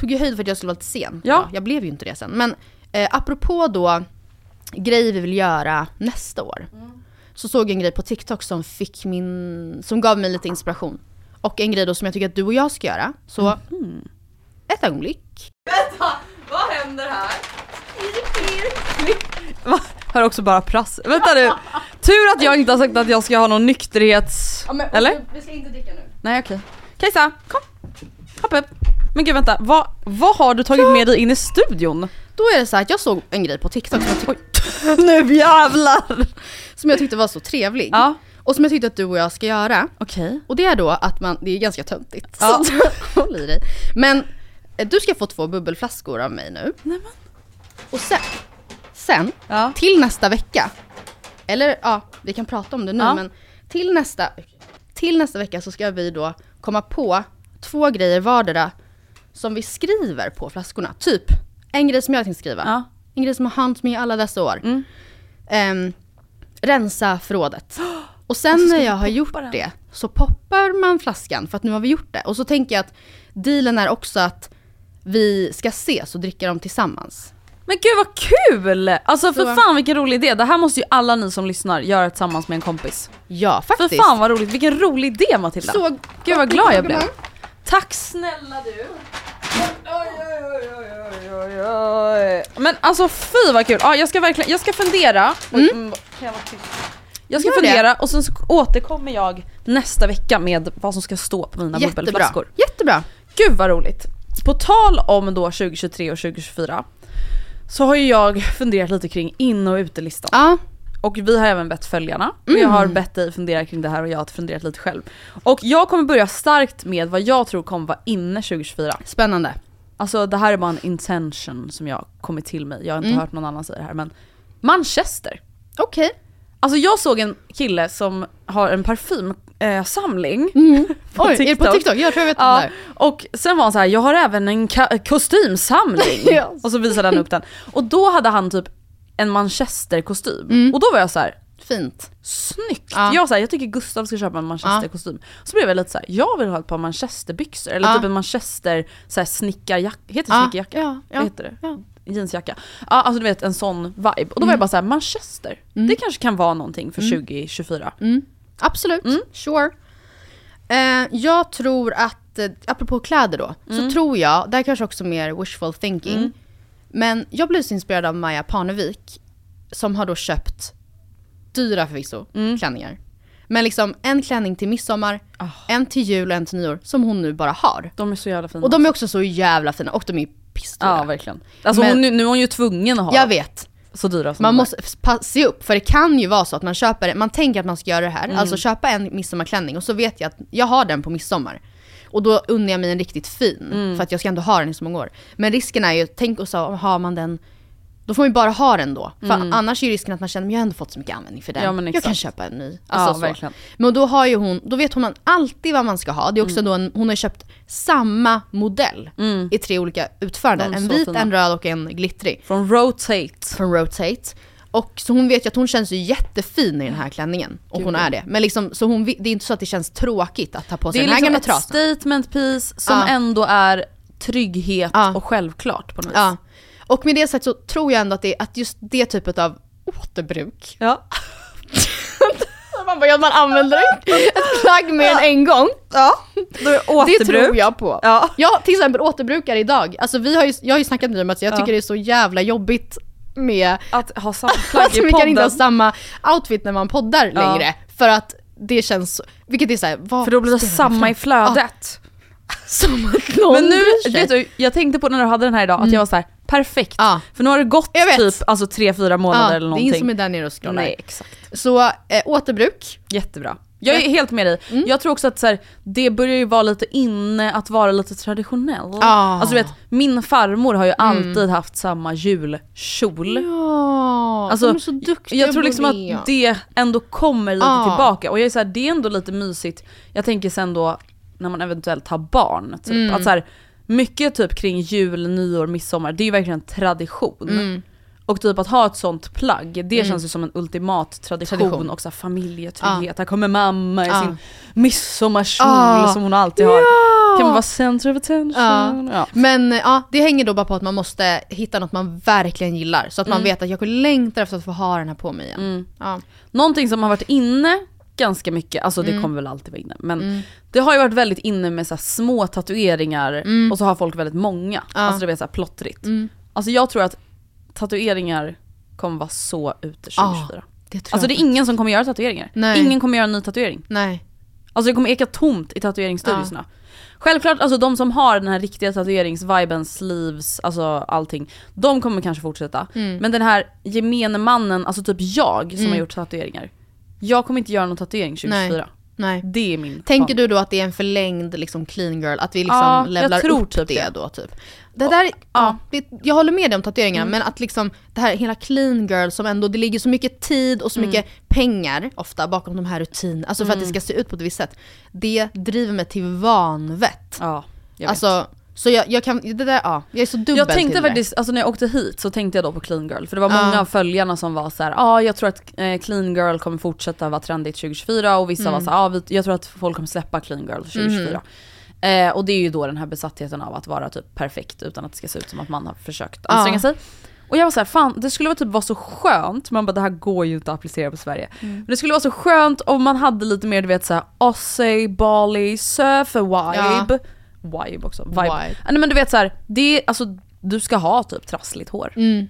Tog ju höjd för att jag skulle vara lite sen. Ja. Jag blev ju inte det sen. Men eh, apropå då grejer vi vill göra nästa år. Så såg jag en grej på TikTok som fick min, som gav mig lite inspiration. Och en grej då som jag tycker att du och jag ska göra. Så, ett ögonblick. Vad händer här? Va? Hör också bara prass. Vänta nu. Tur att jag inte har sagt att jag ska ha någon nykterhets... Eller? Vi ska inte dricka nu. Nej okej. Kajsa, kom. Hopp upp. Men gud vänta, vad, vad har du tagit med dig in i studion? Då är det så här att jag såg en grej på TikTok som jag, tyck- nu jävlar! som jag tyckte var så trevlig. Ja, Och som jag tyckte att du och jag ska göra. okej. Och det är då att man, det är ganska töntigt. Ja. Så håll i dig. Men eh, du ska få två bubbelflaskor av mig nu. Och sen, sen Ja. till nästa vecka. Eller ja, vi kan prata om det nu Ja. men till nästa, till nästa vecka så ska vi då komma på två grejer vardera som vi skriver på flaskorna. Typ en grej som jag tänkte skriva. Ja. En grej som har hänt mig i alla dessa år. Mm. Ehm, rensa förrådet. Och sen Och när jag har gjort den. det så poppar man flaskan för att nu har vi gjort det. Och så tänker jag att dealen är också att vi ska ses och dricka dem tillsammans. Men gud vad kul! Alltså för Så- fan vilken rolig idé. Det här måste ju alla ni som lyssnar göra tillsammans med en kompis. Ja, faktiskt. För fan vad roligt, vilken rolig idé Matilda. Så Gud vad glad jag blev. Tack snälla du. Men alltså fy vad kul. Ja, jag ska verkligen, jag ska fundera. Oj, mm, kan jag ska Gör det. fundera och sen så återkommer jag nästa vecka med vad som ska stå på mina Jättebra. bubbelflaskor. Jättebra. Gud vad roligt. På tal om då 2023 och 2024 så har ju jag funderat lite kring in och utelistan. Ja, Och vi har även bett följarna. Och jag har bett dig fundera kring det här och jag har funderat lite själv. Och jag kommer börja starkt med vad jag tror kommer vara inne 2024. spännande. Alltså det här är bara en intention som jag kommit till mig. Jag har inte Mm. hört någon annan säga det här men Manchester. Okej. Alltså jag såg en kille som har en parfymsamling. Oj, är det på TikTok? Jag tror jag vet Ja, och sen var han så här: jag har även en kostymsamling. Ja. Och så visade han upp den. Och då hade han typ en manchesterkostym. Mm. Och då var jag så här: Fint. snyggt! Ja. Jag, så här, jag tycker Gustav ska köpa en manchesterkostym. Så blev jag lite så här: jag vill ha ett par manchesterbyxor. Eller Ja. typ en manchester så här, snickarjacka. Heter det Ja, snickarjacka? ja, ja, Vad heter det? ja. Jeansjacka. Ja alltså du vet en sån vibe. Och då var jag bara så här: manchester. Det kanske kan vara någonting för 2024. Absolut, Mm. sure. Eh, jag tror att, eh, apropå kläder då, Mm. så tror jag, det här kanske också mer wishful thinking, men jag blev så inspirerad av Maja Parnevik som har då köpt, dyra förvisso, Mm. klänningar. Men liksom en klänning till midsommar, Ah. en till jul och en till nyår som hon nu bara har. De är så jävla fina. Och de är också så jävla fina och de är pissdyra. Ja verkligen. Alltså Men- hon, nu är hon ju tvungen att ha Jag vet. så dyra som Man måste se upp, för det kan ju vara så att man köper, man tänker att man ska göra det här, Mm. alltså köpa en midsommarklänning och så vet jag att jag har den på midsommar. Och då unnar jag mig en riktigt fin, Mm. för att jag ska ändå ha den i så många år. Men risken är ju, tänk och så har man den, då får man ju bara ha den då. För annars är ju risken att man känner, men jag har ändå fått så mycket användning för den. Mm. Ja, jag kan köpa en ny. Ja, Alltså så. verkligen. Men då har ju hon, då vet hon alltid vad man ska ha. Det är också Mm. då en, hon har köpt samma modell i tre olika utföranden. En så vit, fina. en röd och en glittrig Från Rotate. från Rotate. Och så hon vet ju att hon känns ju jättefin i den här klänningen. Och hon är det. Men liksom, så hon, det är inte så att det känns tråkigt att ta på Det sig är den här liksom gamla ett trasan. statement piece som Ja. ändå är trygghet Ja. och självklart på något vis. Ja. Och med det sagt så tror jag ändå att, det, att just det typet av återbruk. Ja. Man bara, man använder ett plagg mer än en gång. ja. Då är Det tror jag på. Ja. Jag till exempel återbrukar idag. Alltså vi har ju, jag har ju snackat med dig om att jag Ja. tycker det är så jävla jobbigt med Att ha samma plagg i vi kan inte ha podden. samma outfit när man poddar längre. För att det känns, vilket är såhär, För då blir det samma i flödet. Som att någon Men nu, vet du, jag tänkte på när du hade den här idag att jag var så här: perfekt. Ja. För nu har det gått typ alltså 3-4 månader ja, eller det är någonting. ingen som är där nere och scrollar. Nej exakt. Så eh, återbruk, Jättebra. Jag är helt med dig. Jag tror också att så här, det börjar ju vara lite inne att vara lite traditionell. Ah. Alltså du vet, min farmor har ju alltid haft samma julkjol. Ja, Alltså, de är så duktiga jag tror liksom det. att det ändå kommer lite Ja. tillbaka och jag är så här, det är ändå lite mysigt. Jag tänker sen då när man eventuellt har barn, typ, Mm. att så här, mycket typ kring jul, nyår, midsommar, det är ju verkligen en tradition. Mm. Och typ att ha ett sånt plagg, det känns ju som en ultimat tradition, Tradition. och så här, familjetrygghet. Här kommer mamma i Ja. sin midsommarkjol Ja. som hon alltid har. Kan man vara center of attention? Ja. Ja. Men eh, ja, det hänger då bara på att man måste hitta något man verkligen gillar. Så att man vet att jag längtar efter att få ha den här på mig igen. Ja. Någonting som har varit inne ganska mycket, alltså Mm. det kommer väl alltid vara inne, men det har ju varit väldigt inne med så små tatueringar och så har folk väldigt många. Mm. Ja. Alltså det blir så här plottrigt. Mm. Alltså jag tror att tatueringar kommer vara så ute 2024. Det tror Alltså det är ingen som kommer göra tatueringar. Nej. Ingen kommer göra en ny tatuering. Nej. Alltså det kommer eka tomt i tatueringsstudiosarna. Självklart, alltså de som har den här riktiga tatueringsviben, sleeves, alltså allting. De kommer kanske fortsätta. Mm. Men den här gemene mannen, alltså typ jag som har gjort tatueringar. Jag kommer inte göra någon tatuering 2024. Nej. Det är min Tänker plan. du då att det är en förlängd liksom, clean girl? Att vi liksom Ja, levlar upp typ det, det. då typ? Det där, ja. det, jag håller med dig om tatueringarna Mm. men att liksom det här hela clean girl som ändå, det ligger så mycket tid och så Mm. mycket pengar ofta bakom de här rutinerna, alltså för att det ska se ut på ett visst sätt. Det driver mig till vanvett. Ja, jag vet. Alltså, så jag, jag kan, det där, ja, jag är så dubbel Jag tänkte till det. faktiskt, alltså när jag åkte hit så tänkte jag då på clean girl. För det var många av följarna som var så här: ja ah, jag tror att eh, clean girl kommer fortsätta vara trendigt 2024 och vissa Mm. var så här, ah, vi- jag tror att folk kommer släppa clean girl 2024. Eh, och det är ju då den här besattheten av att vara typ perfekt utan att det ska se ut som att man har försökt anstränga Ja. sig. Och jag var så här, fan det skulle vara typ vara så skönt, man bara det här går ju inte att applicera på Sverige. Mm. Men det skulle vara så skönt om man hade lite mer du vet såhär Aussie, Bali, surfer vibe. Vibe också. Vibe. Vibe. Ja, Nej men du vet så här, det är, alltså du ska ha typ trassligt hår. Mm.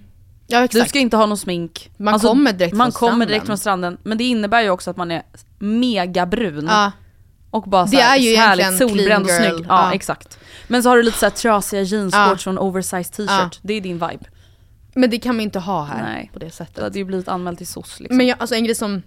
Ja Du ska inte ha någon smink. Man Alltså, kommer direkt man från kommer stranden. direkt från stranden. Men det innebär ju också att man är mega brun. ja. Och bara så Det här, är ju härligt solbränd och snygg. Ja, Ja. exakt. Men så har du lite så här trasiga jeansshorts Ja. och en oversized t-shirt. Ja. Det är din vibe. Men det kan man inte ha här Nej. på det Det sättet. hade ju blivit anmält till SOS liksom. Men jag, alltså en grej som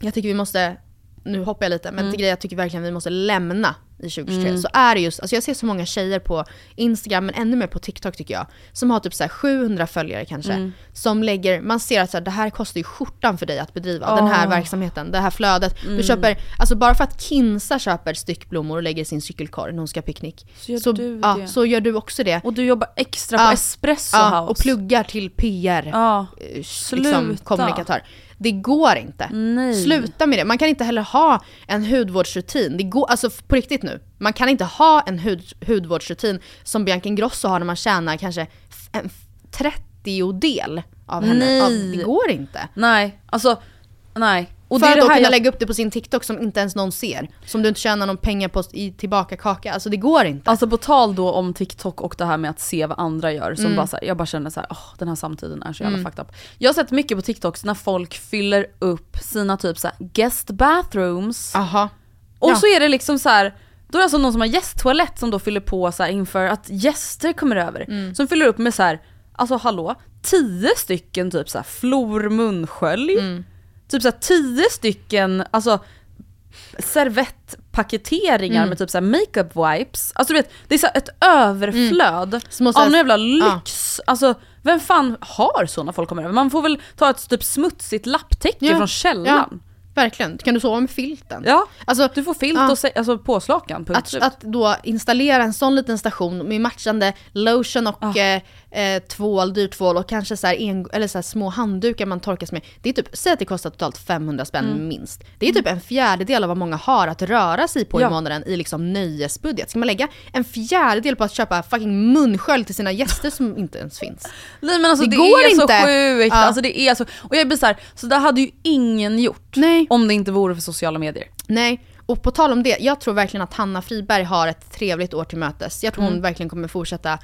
jag tycker vi måste, nu hoppar jag lite, men en grej jag tycker verkligen vi måste lämna i 2023 så är det just, alltså jag ser så många tjejer på Instagram men ännu mer på TikTok tycker jag, som har typ så här 700 följare kanske, som lägger, man ser att så här, det här kostar ju skjortan för dig att bedriva, den här verksamheten, det här flödet. Du köper, alltså bara för att Kinsa köper styckblommor och lägger i sin cykelkorg när hon ska ha picknick, Så gör du ja, det. så gör du också det. Och du jobbar extra på Ja. Espresso Ja, House. och pluggar till PR Ja. eh, liksom, Sluta. kommunikatör. Det går inte. Nej. Sluta med det. Man kan inte heller ha en hudvårdsrutin. Det går, alltså på riktigt nu. Man kan inte ha en hud, hudvårdsrutin som Bianca Ingrosso har när man tjänar kanske en f- 30-del av henne. Nej. Ja, det går inte. Nej, alltså nej. Och För det är att då kunna jag... lägga upp det på sin TikTok som inte ens någon ser. Som du inte tjänar någon pengar på i tillbaka kaka. Alltså det går inte. Alltså på tal då om TikTok och det här med att se vad andra gör, som Mm. bara så här, jag bara känner så här, åh den här samtiden är så jävla fucked up. Jag har sett mycket på TikToks när folk fyller upp sina typ så här guest bathrooms, Aha. och ja. så är det liksom så här. Då är det alltså någon som har gästtoalett som då fyller på så inför att gäster kommer över. Mm. Som fyller upp med så här, alltså hallå, tio stycken typ så här flor munskölj. Mm. Typ så tio stycken, alltså servettpaketeringar Mm. med typ makeup wipes. Alltså du vet, det är så ett överflöd så av någon jävla ja. lyx. Alltså vem fan har så när folk kommer över? Man får väl ta ett typ smutsigt lapptäcke Ja. från källan. Verkligen. Kan du sova med filten? Ja. Alltså, Du får filt Ja. och se- alltså påslakan, punkt Att, att då installera en sån liten station med matchande lotion och Ah. eh, eh, tvål, dyr tvål och kanske så här en, eller så här små handdukar man torkas med. Det är typ, säg att det kostar totalt 500 spänn Mm. minst. Det är typ en fjärdedel av vad många har att röra sig på Ja. i månaden i liksom nöjesbudget. Ska man lägga en fjärdedel på att köpa fucking munskölj till sina gäster som inte ens finns? Nej men alltså Det det, går är inte. så sjukt, Ja. alltså det är så, och jag blir såhär, så det hade ju ingen gjort Nej. om det inte vore för sociala medier. Nej, och på tal om det, jag tror verkligen att Hanna Friberg har ett trevligt år till mötes. Jag tror Mm. hon verkligen kommer fortsätta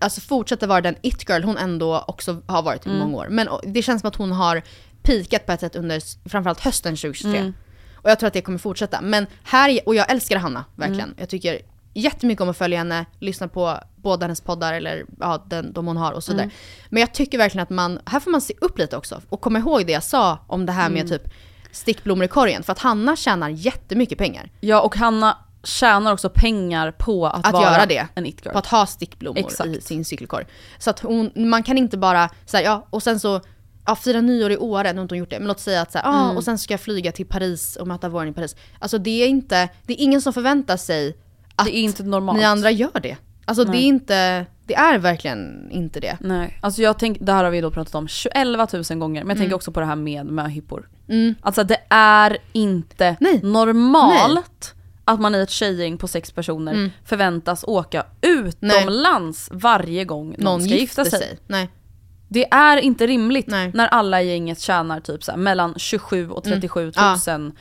Alltså fortsätta vara den it-girl hon ändå också har varit i Mm. många år. Men det känns som att hon har pikat på ett sätt under framförallt hösten 2023. Mm. Och jag tror att det kommer fortsätta. Men här, och jag älskar Hanna, verkligen. Mm. Jag tycker jättemycket om att följa henne, lyssna på båda hennes poddar eller ja, den, de hon har och så Mm. Men jag tycker verkligen att man, här får man se upp lite också. Och komma ihåg det jag sa om det här med Mm. typ stickblommor i korgen. För att Hanna tjänar jättemycket pengar Ja och Hanna tjänar också pengar på att, att vara göra det. en it-girl. På att ha stickblommor Exakt. i sin cykelkorg. Så att hon, man kan inte bara säga ja och sen så Ja, fira nyår i Åre, nu har inte hon gjort det, men låt säga att så här, Mm. ah, och sen ska jag flyga till Paris och möta våren i Paris. Alltså det är inte, det är ingen som förväntar sig att det är inte normalt. ni andra gör det. Alltså det Nej. är inte, det är verkligen inte det. Nej, alltså jag tänker, det här har vi då pratat om 11 000 gånger, men jag Mm. tänker också på det här med möhippor. Alltså det är inte Nej. normalt att man i ett tjejgäng på sex personer förväntas åka utomlands varje gång någon, Någon ska gifta sig. sig. Nej. Det är inte rimligt Nej. när alla i gänget tjänar typ så här, mellan 27 och 37 Ja. tusen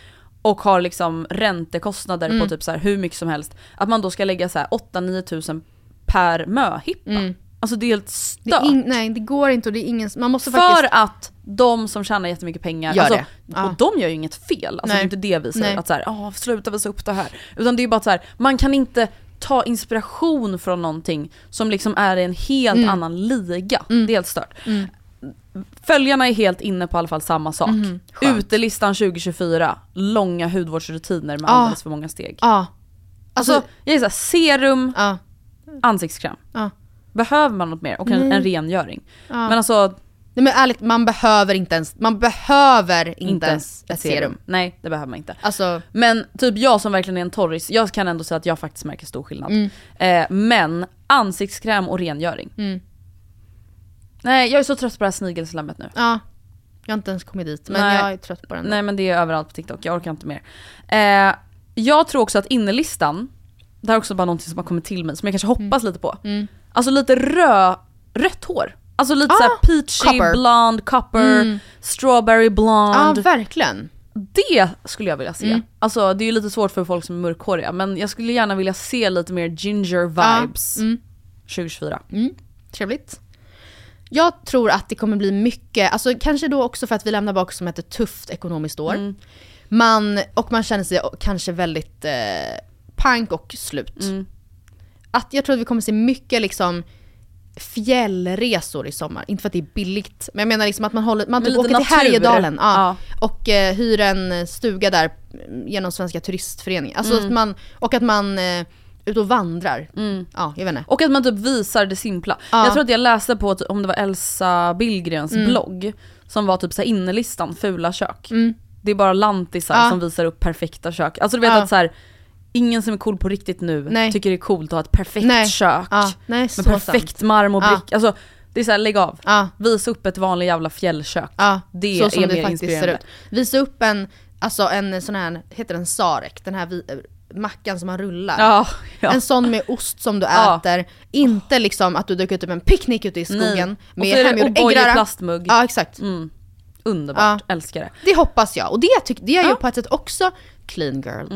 och har liksom räntekostnader Mm. på typ så här hur mycket som helst. Att man då ska lägga så här 8-9 tusen per möhippa. Alltså det är helt Mm. Det stört. är in, nej det går inte och det är ingen, man måste För faktiskt... att de som tjänar jättemycket pengar, Gör alltså, det. Ja. och de gör ju inget fel. Alltså det Nej. är inte det vi säger, Nej. att så här, "Ah, sluta visa upp det här. Utan det är bara att så här, man kan inte ta inspiration från någonting som liksom är i en helt Mm. annan liga. Det är helt stört. Följarna är helt inne på i alla fall samma sak. Skönt. Utelistan 2024, långa hudvårdsrutiner med Ja. alldeles för många steg. Ja. Alltså, Alltså, jag är såhär, serum, ja. ansiktskräm. Ja. Behöver man något mer? Och en, en rengöring. Ja. Men alltså, Nej men ärligt, man behöver inte ens, man behöver inte, inte ens ett serum. Nej, det behöver man inte. Alltså, Men typ jag som verkligen är en torris, jag kan ändå säga att jag faktiskt märker stor skillnad. Mm. Eh, men ansiktskräm och rengöring. Mm. Nej jag är så trött på det här snigelslammet nu. ja. Jag har inte ens kommit dit, men Nej. jag är trött på den. Nej men det är överallt på TikTok, jag orkar inte mer. Eh, jag tror också att innerlistan, det här är också bara någonting som har kommit till mig som jag kanske hoppas lite på. Mm. Alltså lite rö, rött hår. Alltså lite Ah, såhär peachy, copper. blond, copper, Mm. strawberry Ja, blonde. verkligen. Det skulle jag vilja se. Mm. Alltså det är ju lite svårt för folk som är mörkhåriga men jag skulle gärna vilja se lite mer ginger vibes Ja, mm. 2024. Trevligt. Jag tror att det kommer bli mycket, alltså kanske då också för att vi lämnar bak som ett tufft ekonomiskt år. Mm. Man, och man känner sig kanske väldigt eh, pank och slut. Mm. Att jag tror att vi kommer se mycket liksom fjällresor i sommar. Inte för att det är billigt, men jag menar liksom att man, håller, man typ åker till. Härjedalen ja, Ja. och eh, hyr en stuga där mm, genom Svenska turistföreningen. Alltså Mm. att man, och att man eh, ut och vandrar. Ja, jag vet inte. Och att man typ visar det simpla. Ja. Jag tror att jag läste på, att- om det var Elsa Billgrens Mm. blogg, som var typ så här innerlistan, fula kök. Mm. Det är bara lantisar som visar upp perfekta kök. Alltså du vet att så här, ingen som är cool på riktigt nu Nej. tycker det är coolt att ha ett perfekt Nej. kök. Ja, nej, med perfekt sant. marmorbrick. Ja. Alltså det är såhär, lägg av. Ja. Visa upp ett vanligt jävla fjällkök. Ja, Det så som är det mer faktiskt ser inspirerande. ut. Visa upp en, alltså en sån här, heter den sarek? Den här vi, eh, mackan som man rullar. Ja, ja. En sån med ost som du äter. Inte liksom att du dukat upp en picknick ute i skogen Nej. Det hemgjord äggröra. plastmugg. Ja exakt. Mm. Underbart, älskar det. Det hoppas jag. Och det, tyck, det är ju på ett sätt också clean girl.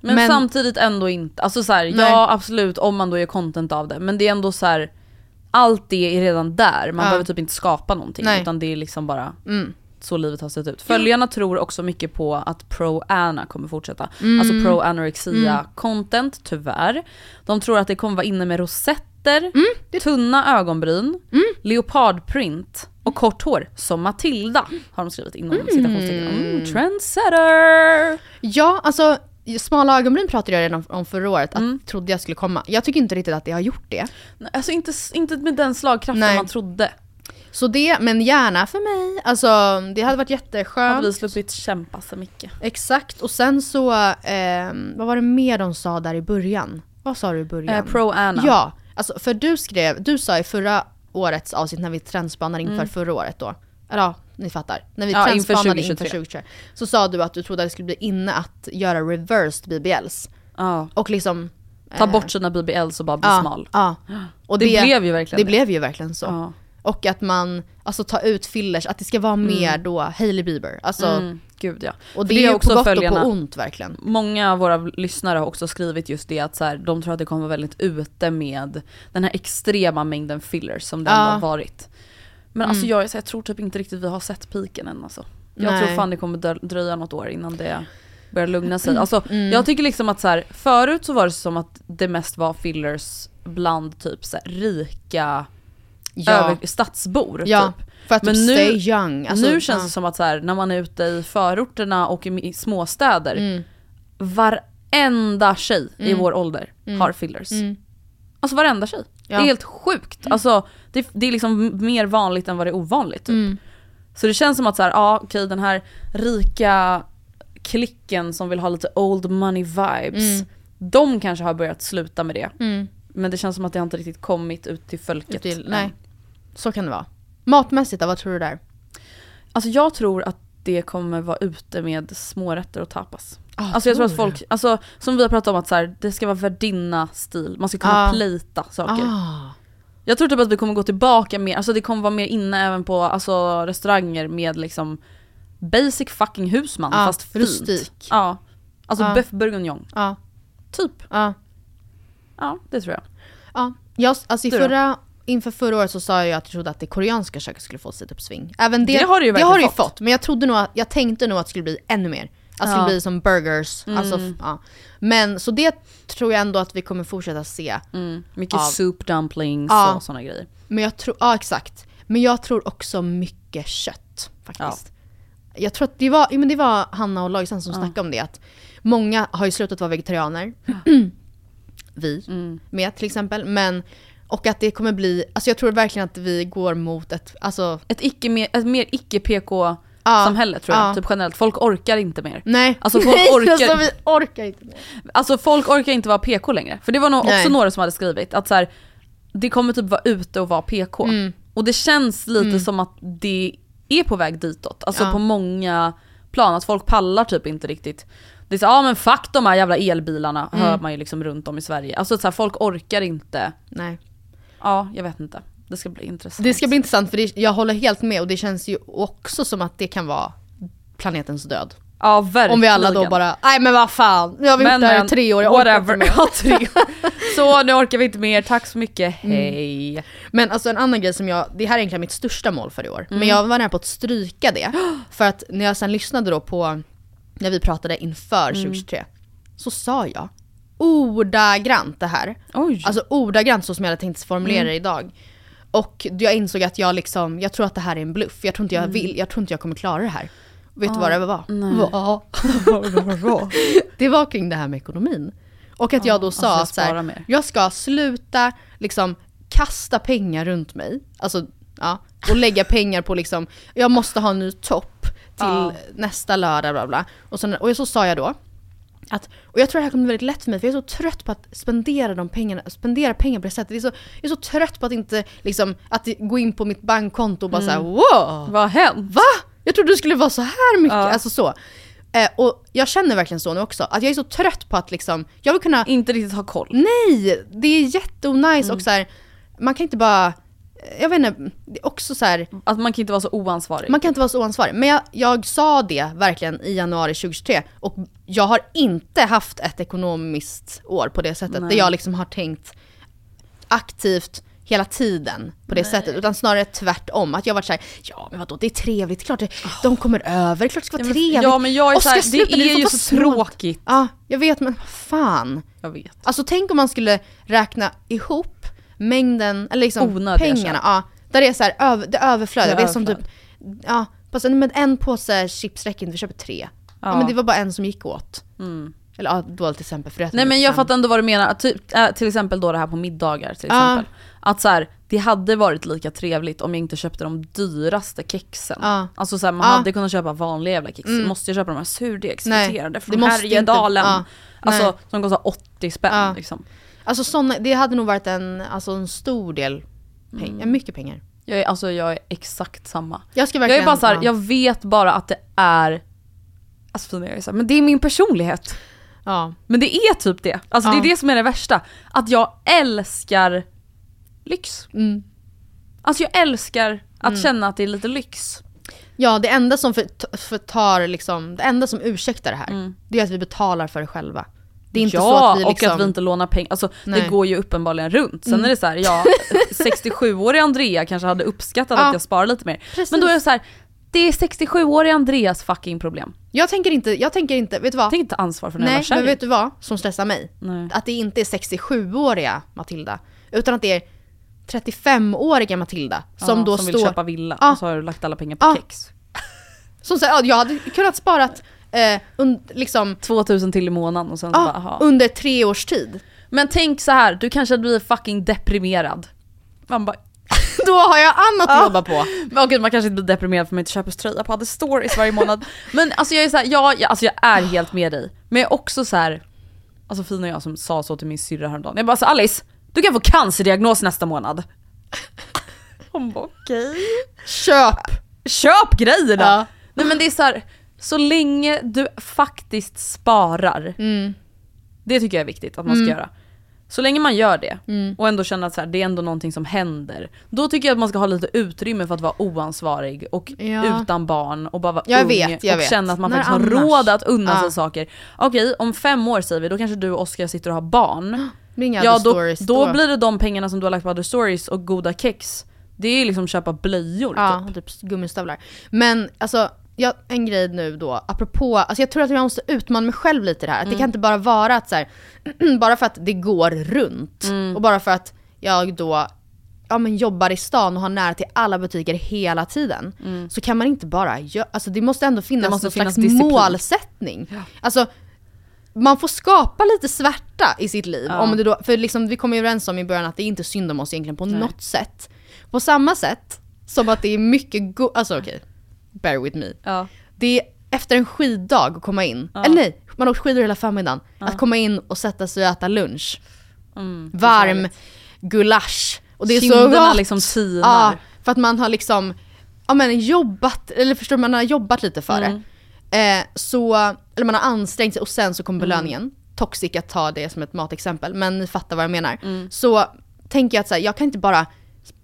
Men, Men- samtidigt ändå inte. Alltså så här, ja absolut om man då gör content av det. Men det är ändå så här. allt det är redan där. Man Ja. behöver typ inte skapa någonting. Nej. Utan det är liksom bara Mm. så livet har sett ut. Följarna tror också mycket på att pro-Anna kommer fortsätta. Mm. Alltså pro-anorexia content, tyvärr. De tror att det kommer vara inne med rosetter, Mm. tunna ögonbryn, leopardprint och kort hår som Matilda har de skrivit inom citationstecken. Mm, trendsetter! Ja, alltså smala ögonbryn pratade jag redan om, förra året, att Mm. trodde jag skulle komma. Jag tycker inte riktigt att det har gjort det. Alltså inte, inte med den slagkraften Nej. man trodde. Så det, men gärna för mig. Alltså det hade varit jätteskönt. Hade vi sluppit kämpa så mycket. Exakt, och sen så, ehm, vad var det mer de sa där i början? Vad sa du i början? Eh, Pro-Anna. Ja, alltså för du skrev, du sa i förra årets avsnitt när vi trendspanade inför förra året då, eller ja, ni fattar. När vi Mm. Ja, trendspanade inför 2023. 2023. Så sa du att du trodde att det skulle bli inne att göra reversed BBLs. Ja. Och liksom... Ta eh, bort sina BBLs och bara bli ja, smal. Ja. Och Det blev ju verkligen Det det. blev ju verkligen så. Ja. Och att man, alltså ta ut fillers, att det ska vara mer då Hailey Bieber. Alltså, Mm, gud ja. Och För det, är ju på gott följarna- och på ont verkligen. Många av våra lyssnare har också skrivit just det att så här, de tror att det kommer vara väldigt ute med den här extrema mängden fillers som det Ja. ändå har varit. Men alltså Mm. jag, jag tror typ inte riktigt vi har sett piken än alltså. Jag Nej. tror fan det kommer dröja något år innan det börjar lugna sig. Alltså, Mm. Jag tycker liksom att så här, förut så var det som att det mest var fillers bland typ så här, rika Ja. över, stadsbor Ja, typ. för att Men typ nu- young. Alltså, nu känns ja. det som att så här, när man är ute i förorterna och i småstäder, Mm. varenda tjej i vår ålder har fillers. Alltså varenda tjej. Det är helt sjukt. Alltså, det, det är liksom mer vanligt än vad det är ovanligt. Typ. Så det känns som att så här, ja okej den här rika klicken som vill ha lite old money vibes, de kanske har börjat sluta med det. Men det känns som att det inte riktigt kommit ut till folket. Till, nej, så kan det vara. Matmässigt då, vad tror du där? Alltså jag tror att det kommer vara ute med smårätter och tapas. Ah, alltså jag tror att folk, alltså som vi har pratat om att så här, det ska vara värdinna-stil, man ska kunna Ah. plita saker. Ah. Jag tror typ att vi kommer gå tillbaka mer, alltså det kommer vara mer inne även på alltså, restauranger med liksom basic fucking husman Ja, fast fint. rustik. Ja. Alltså Ja. beef bourguignon. Ja, Typ. ja, Ja, det tror jag. ja. Jag, alltså i förra, inför förra året så sa jag att jag trodde att det koreanska köket skulle få sitt uppsving. Även det, Det har det ju det har fått. fått. Men jag trodde nog att, jag tänkte nog att det skulle bli ännu mer. Att det skulle Ja. bli som burgers. Alltså, Mm. f- ja. Men så det tror jag ändå att vi kommer fortsätta se. Mm. Mycket Ja. soup dumplings Ja. och sådana grejer. Men jag tror, ja exakt. Men jag tror också mycket kött faktiskt. Jag tror att det var, ja, men det var Hanna och Lojsan som snackade om det. Att många har ju slutat vara vegetarianer. vi Mm. med till exempel. Men, och att det kommer bli, alltså jag tror verkligen att vi går mot ett, alltså Ett, icke mer, ett mer icke-PK Ja. samhälle tror jag, Ja. typ generellt. Folk orkar inte mer. nej. Alltså, folk orkar- alltså vi orkar inte mer. Alltså folk orkar inte vara PK längre. För det var nog också Nej. några som hade skrivit att så här, det kommer typ vara ute och vara PK. Mm. Och det känns lite som att det är på väg ditåt. Alltså Ja. på många plan, att folk pallar typ inte riktigt. Det är så, ja men fuck de här jävla elbilarna, Mm. hör man ju liksom runt om i Sverige. Alltså så här, folk orkar inte. Nej. Ja, jag vet inte. Det ska bli intressant. Det ska bli intressant för det, jag håller helt med och det känns ju också som att det kan vara planetens död. Ja verkligen. Om vi alla då bara, nej men vad fan, nu har vi gjort det här i tre år, jag orkar inte mer. Så nu orkar vi inte mer, tack så mycket, Mm. hej. Men alltså en annan grej som jag, det här är egentligen mitt största mål för i år. Mm. Men jag var nära på att stryka det. För att när jag sen lyssnade då på, när vi pratade inför Mm. 2023, så sa jag ordagrant det här. Oj. Alltså ordagrant så som jag hade tänkt formulera Mm. det idag. Och jag insåg att jag liksom, jag tror att det här är en bluff. Jag tror inte jag Mm. vill, jag tror inte jag kommer klara det här. Vet du Ah, vad det var? Vad? det var kring det här med ekonomin. Och att jag då sa alltså att så här, spara mer. jag ska sluta liksom kasta pengar runt mig. Alltså, ja. Och lägga pengar på liksom, jag måste ha en ny topp till Ja. nästa lördag bla bla. Och så, och så sa jag då, att, och jag tror det här kommer bli väldigt lätt för mig för jag är så trött på att spendera de pengarna, spendera pengar på det sättet. Det är så, jag är så trött på att inte liksom, att gå in på mitt bankkonto och bara Mm. såhär wow! Vad har hänt? Va? Jag trodde det skulle vara så här mycket, Ja. alltså så. Eh, och jag känner verkligen så nu också, att jag är så trött på att liksom, jag vill kunna Inte riktigt ha koll. Nej! Det är jätteonajs Mm. och så här, man kan inte bara, jag vet inte, det är också så här, Att man kan inte vara så oansvarig. man kan inte vara så oansvarig. Men jag, jag sa det verkligen i januari 2023 och jag har inte haft ett ekonomiskt år på det sättet Nej. där jag liksom har tänkt aktivt hela tiden på det sättet. Utan snarare tvärtom. Att jag varit såhär, ja men vadå det är trevligt, klart det, de kommer över, det är klart det ska vara Ja, men- trevligt. ja, men jag är Oskar, så här, sluta, det är ju så snålt. tråkigt. Ja, jag vet men fan. Jag vet. Alltså tänk om man skulle räkna ihop mängden, eller liksom Onödiga pengarna. Ja, där det är så här, över, det överflödar. Det är som typ, ja, fast med en påse chips räcker inte, vi köper tre. Ja. Ja. men det var bara en som gick åt. Eller ja, då till exempel. För Nej men jag fattar ändå vad du menar, att typ, äh, till exempel då det här på middagar till exempel. Att så här, det hade varit lika trevligt om jag inte köpte de dyraste kexen. Ja. Alltså så här, man Ja. hade kunnat köpa vanliga jävla kex. Mm. Måste jag köpa de här surdegsfriterade från Härjedalen? inte- ja. Nej. Alltså som kostar 80 spänn liksom. Alltså såna, det hade nog varit en, alltså en stor del pengar, Mm. mycket pengar. Jag är, alltså jag är exakt samma. Jag ska Jag verkligen... är bara så här, ja. jag vet bara att det är, alltså Fina, jag är så här, men det är min personlighet. ja. Men det är typ det. Alltså det Ja. är det som är det värsta. Att jag älskar lyx. Mm. Alltså jag älskar att känna att det är lite lyx. ja, det enda som för, förtar liksom, det enda som ursäktar det här, det är att vi betalar för det själva. Det är inte ja, så att vi liksom... och att vi inte lånar pengar. Alltså Nej. det går ju uppenbarligen runt. Sen är det så här, ja, 67-åriga Andrea kanske hade uppskattat Ja. att jag sparar lite mer. Precis. Men då är det så här, det är 67-åriga Andreas fucking problem. Jag tänker inte, jag tänker inte, vet du vad? Jag tänker inte ansvar för den Nej, men vet du vad som stressar mig? Nej. Att det inte är 67-åriga Matilda, utan att det är 35-åriga Matilda som Ja, då som står... vill köpa villa Ja. och så har du lagt alla pengar på Ja. kex. Som säger, ja, jag hade kunnat sparat eh, und, liksom, 2000 till i månaden och sen ja, bara, aha. under tre års tid. Men tänk så här, du kanske blir fucking deprimerad. Man bara, Då har jag annat att jobba på. Men okej, man kanske inte blir deprimerad för man inte köper tröja på Other Stories varje månad. Men alltså jag är så här, ja, jag, alltså jag är helt med dig. Men jag är också så här, alltså Fina och jag som sa så till min syrra häromdagen. Jag bara så Alice, du kan få cancerdiagnos nästa månad. Hon bara okej. Köp! Köp grejerna! Ja. Nej men det är så här, så länge du faktiskt sparar. Mm. Det tycker jag är viktigt att man ska göra. Så länge man gör det Mm. och ändå känner att så här, det är ändå någonting som händer. Då tycker jag att man ska ha lite utrymme för att vara oansvarig och Ja. utan barn och bara vara Jag ung vet, jag och vet. känna att man När faktiskt har råd att unna Ja. sig saker. Okej, om fem år säger vi, då kanske du och Oskar sitter och har barn. Det blir inga Ja då, stories då blir det de pengarna som du har lagt på other stories och goda kex. Det är liksom köpa blöjor Ja, typ. typ gummistövlar. Men alltså, jag, en grej nu då, apropå, alltså jag tror att jag måste utmana mig själv lite i det här. Mm. det kan inte bara vara att så här, bara för att det går runt Mm. och bara för att jag då ja, men jobbar i stan och har nära till alla butiker hela tiden. Så kan man inte bara göra, alltså det måste ändå finnas Mm. Det måste någon finnas slags disciplin. målsättning. Alltså, man får skapa lite svärta i sitt liv. Ja. Om det då, för liksom, vi kom ju överens om i början att det är inte synd om oss egentligen på Nej. något sätt. På samma sätt som att det är mycket go- alltså okej, bear with me. Ja. Det är efter en skiddag att komma in, eller nej, man har åkt skidor hela förmiddagen. Att komma in och sätta sig och äta lunch. Mm, Varm gulasch. Och det är så Kinderna gott! liksom tinar. Ja, för att man har liksom, ja men jobbat, eller förstår man har jobbat lite för Mm. det. Eh, så, eller man har ansträngt sig och sen så Mm. kommer belöningen. Toxic att ta det som ett matexempel, men ni fattar vad jag menar. Mm. Så tänker jag att så här, jag kan inte bara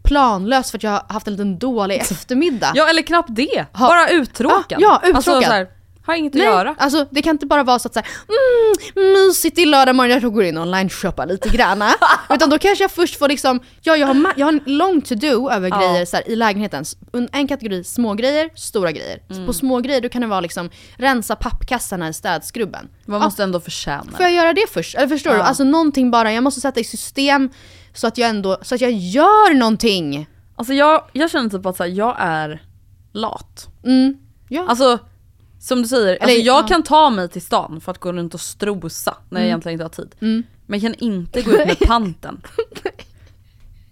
planlöst för att jag har haft en liten dålig eftermiddag. Ja eller knappt det, Ha- bara uttråkad. Ja, ja, uttråkad. Alltså, så här, har inget Nej, att göra. alltså det kan inte bara vara så att säga mm, mysigt i lördag morgon, jag går in och online-shoppar lite granna. Utan då kanske jag först får liksom, ja jag har, jag har en lång to-do över Ja. grejer så här, i lägenheten. En, kategori små grejer, stora grejer. Mm. På små grejer då kan det vara liksom rensa pappkassarna i städskrubben. Man Ja, måste ändå förtjäna Får jag göra det först? Eller förstår du? Ja. Alltså någonting bara, jag måste sätta i system så att jag ändå, så att jag gör någonting. Alltså jag, jag känner typ att så här, jag är lat. Mm. Ja. Alltså som du säger, alltså Eller, jag ja. kan ta mig till stan för att gå runt och strosa när jag egentligen inte har tid. Mm. Men jag kan inte gå ut med panten.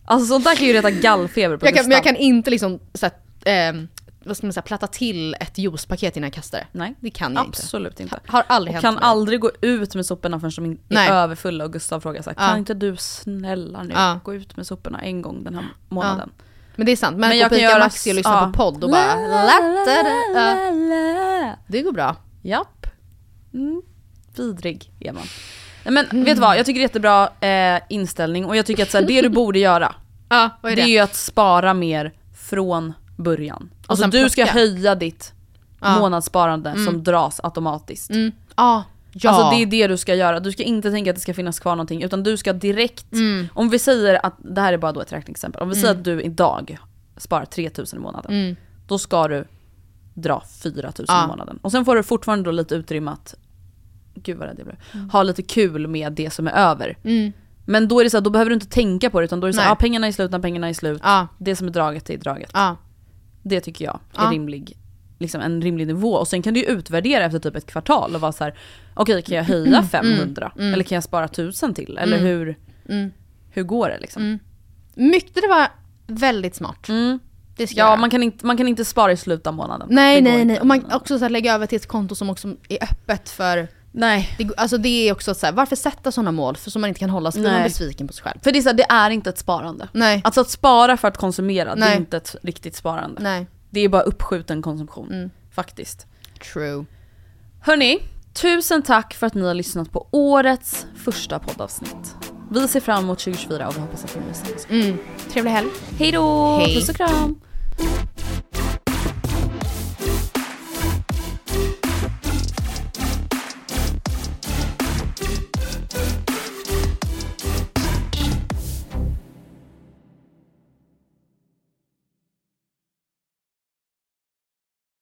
Alltså sånt där kan ju reta gallfeber på jag, kan, men jag kan inte liksom så att, ehm, vad ska man säga, platta till ett juicepaket innan jag kastar det. Nej, Det kan jag inte. absolut inte. Har aldrig Och hänt kan mig. aldrig gå ut med soporna förrän de är Nej. överfulla och Gustav frågar så här, Ja. kan inte du snälla nu Ja. gå ut med soporna en gång den här månaden? Men det är sant, men, jag kan göra Maxi och lyssna ja. på podd och bara... Ja, det går bra. Japp. Mm. Vidrig är man. Men vet du vad, jag tycker det är jättebra eh, inställning och jag tycker att så här, det du borde göra, Ja, är det det? är ju att spara mer från början. Alltså sen du ska plocka. höja ditt Ja. månadssparande som dras automatiskt. Mm. Ja, ja. Alltså det är det du ska göra, du ska inte tänka att det ska finnas kvar någonting utan du ska direkt, Mm. om vi säger att, det här är bara då ett räkneexempel, om vi säger att du idag sparar 3000 i månaden, Mm. då ska du dra 4000 Ja. i månaden. Och sen får du fortfarande då lite utrymme att, gud vad rädd jag blev, ha lite kul med det som är över. Mm. Men då är det så här, då behöver du inte tänka på det utan då är det så här, Nej. ja, pengarna är slut när pengarna är slut. Ja. Det som är draget är draget. Ja. Det tycker jag är Ja. rimlig, liksom en rimlig nivå. Och sen kan du ju utvärdera efter typ ett kvartal och vara så här: okej kan jag höja 500? Eller kan jag spara 1000 till? Eller Mm. hur, Mm. hur går det liksom? Mm. Mycket det var väldigt smart. Mm. Det ska Ja göra. man kan, inte, man kan inte spara i slutet av månaden. Nej nej inte. nej, och man också så här, lägga över till ett konto som också är öppet för... Nej. Det, alltså det är också så här, varför sätta sådana mål för som man inte kan hålla så blir man besviken på sig själv. För det är, så här, det är inte ett sparande. Nej. Alltså att spara för att konsumera, det Nej. är inte ett riktigt sparande. Nej. Det är bara uppskjuten konsumtion. Mm. Faktiskt. True. Hörni, tusen tack för att ni har lyssnat på årets första poddavsnitt. Vi ser fram emot 2024 och vi hoppas att ni lyssnar. Mm. Trevlig helg. Hej då! Puss och kram!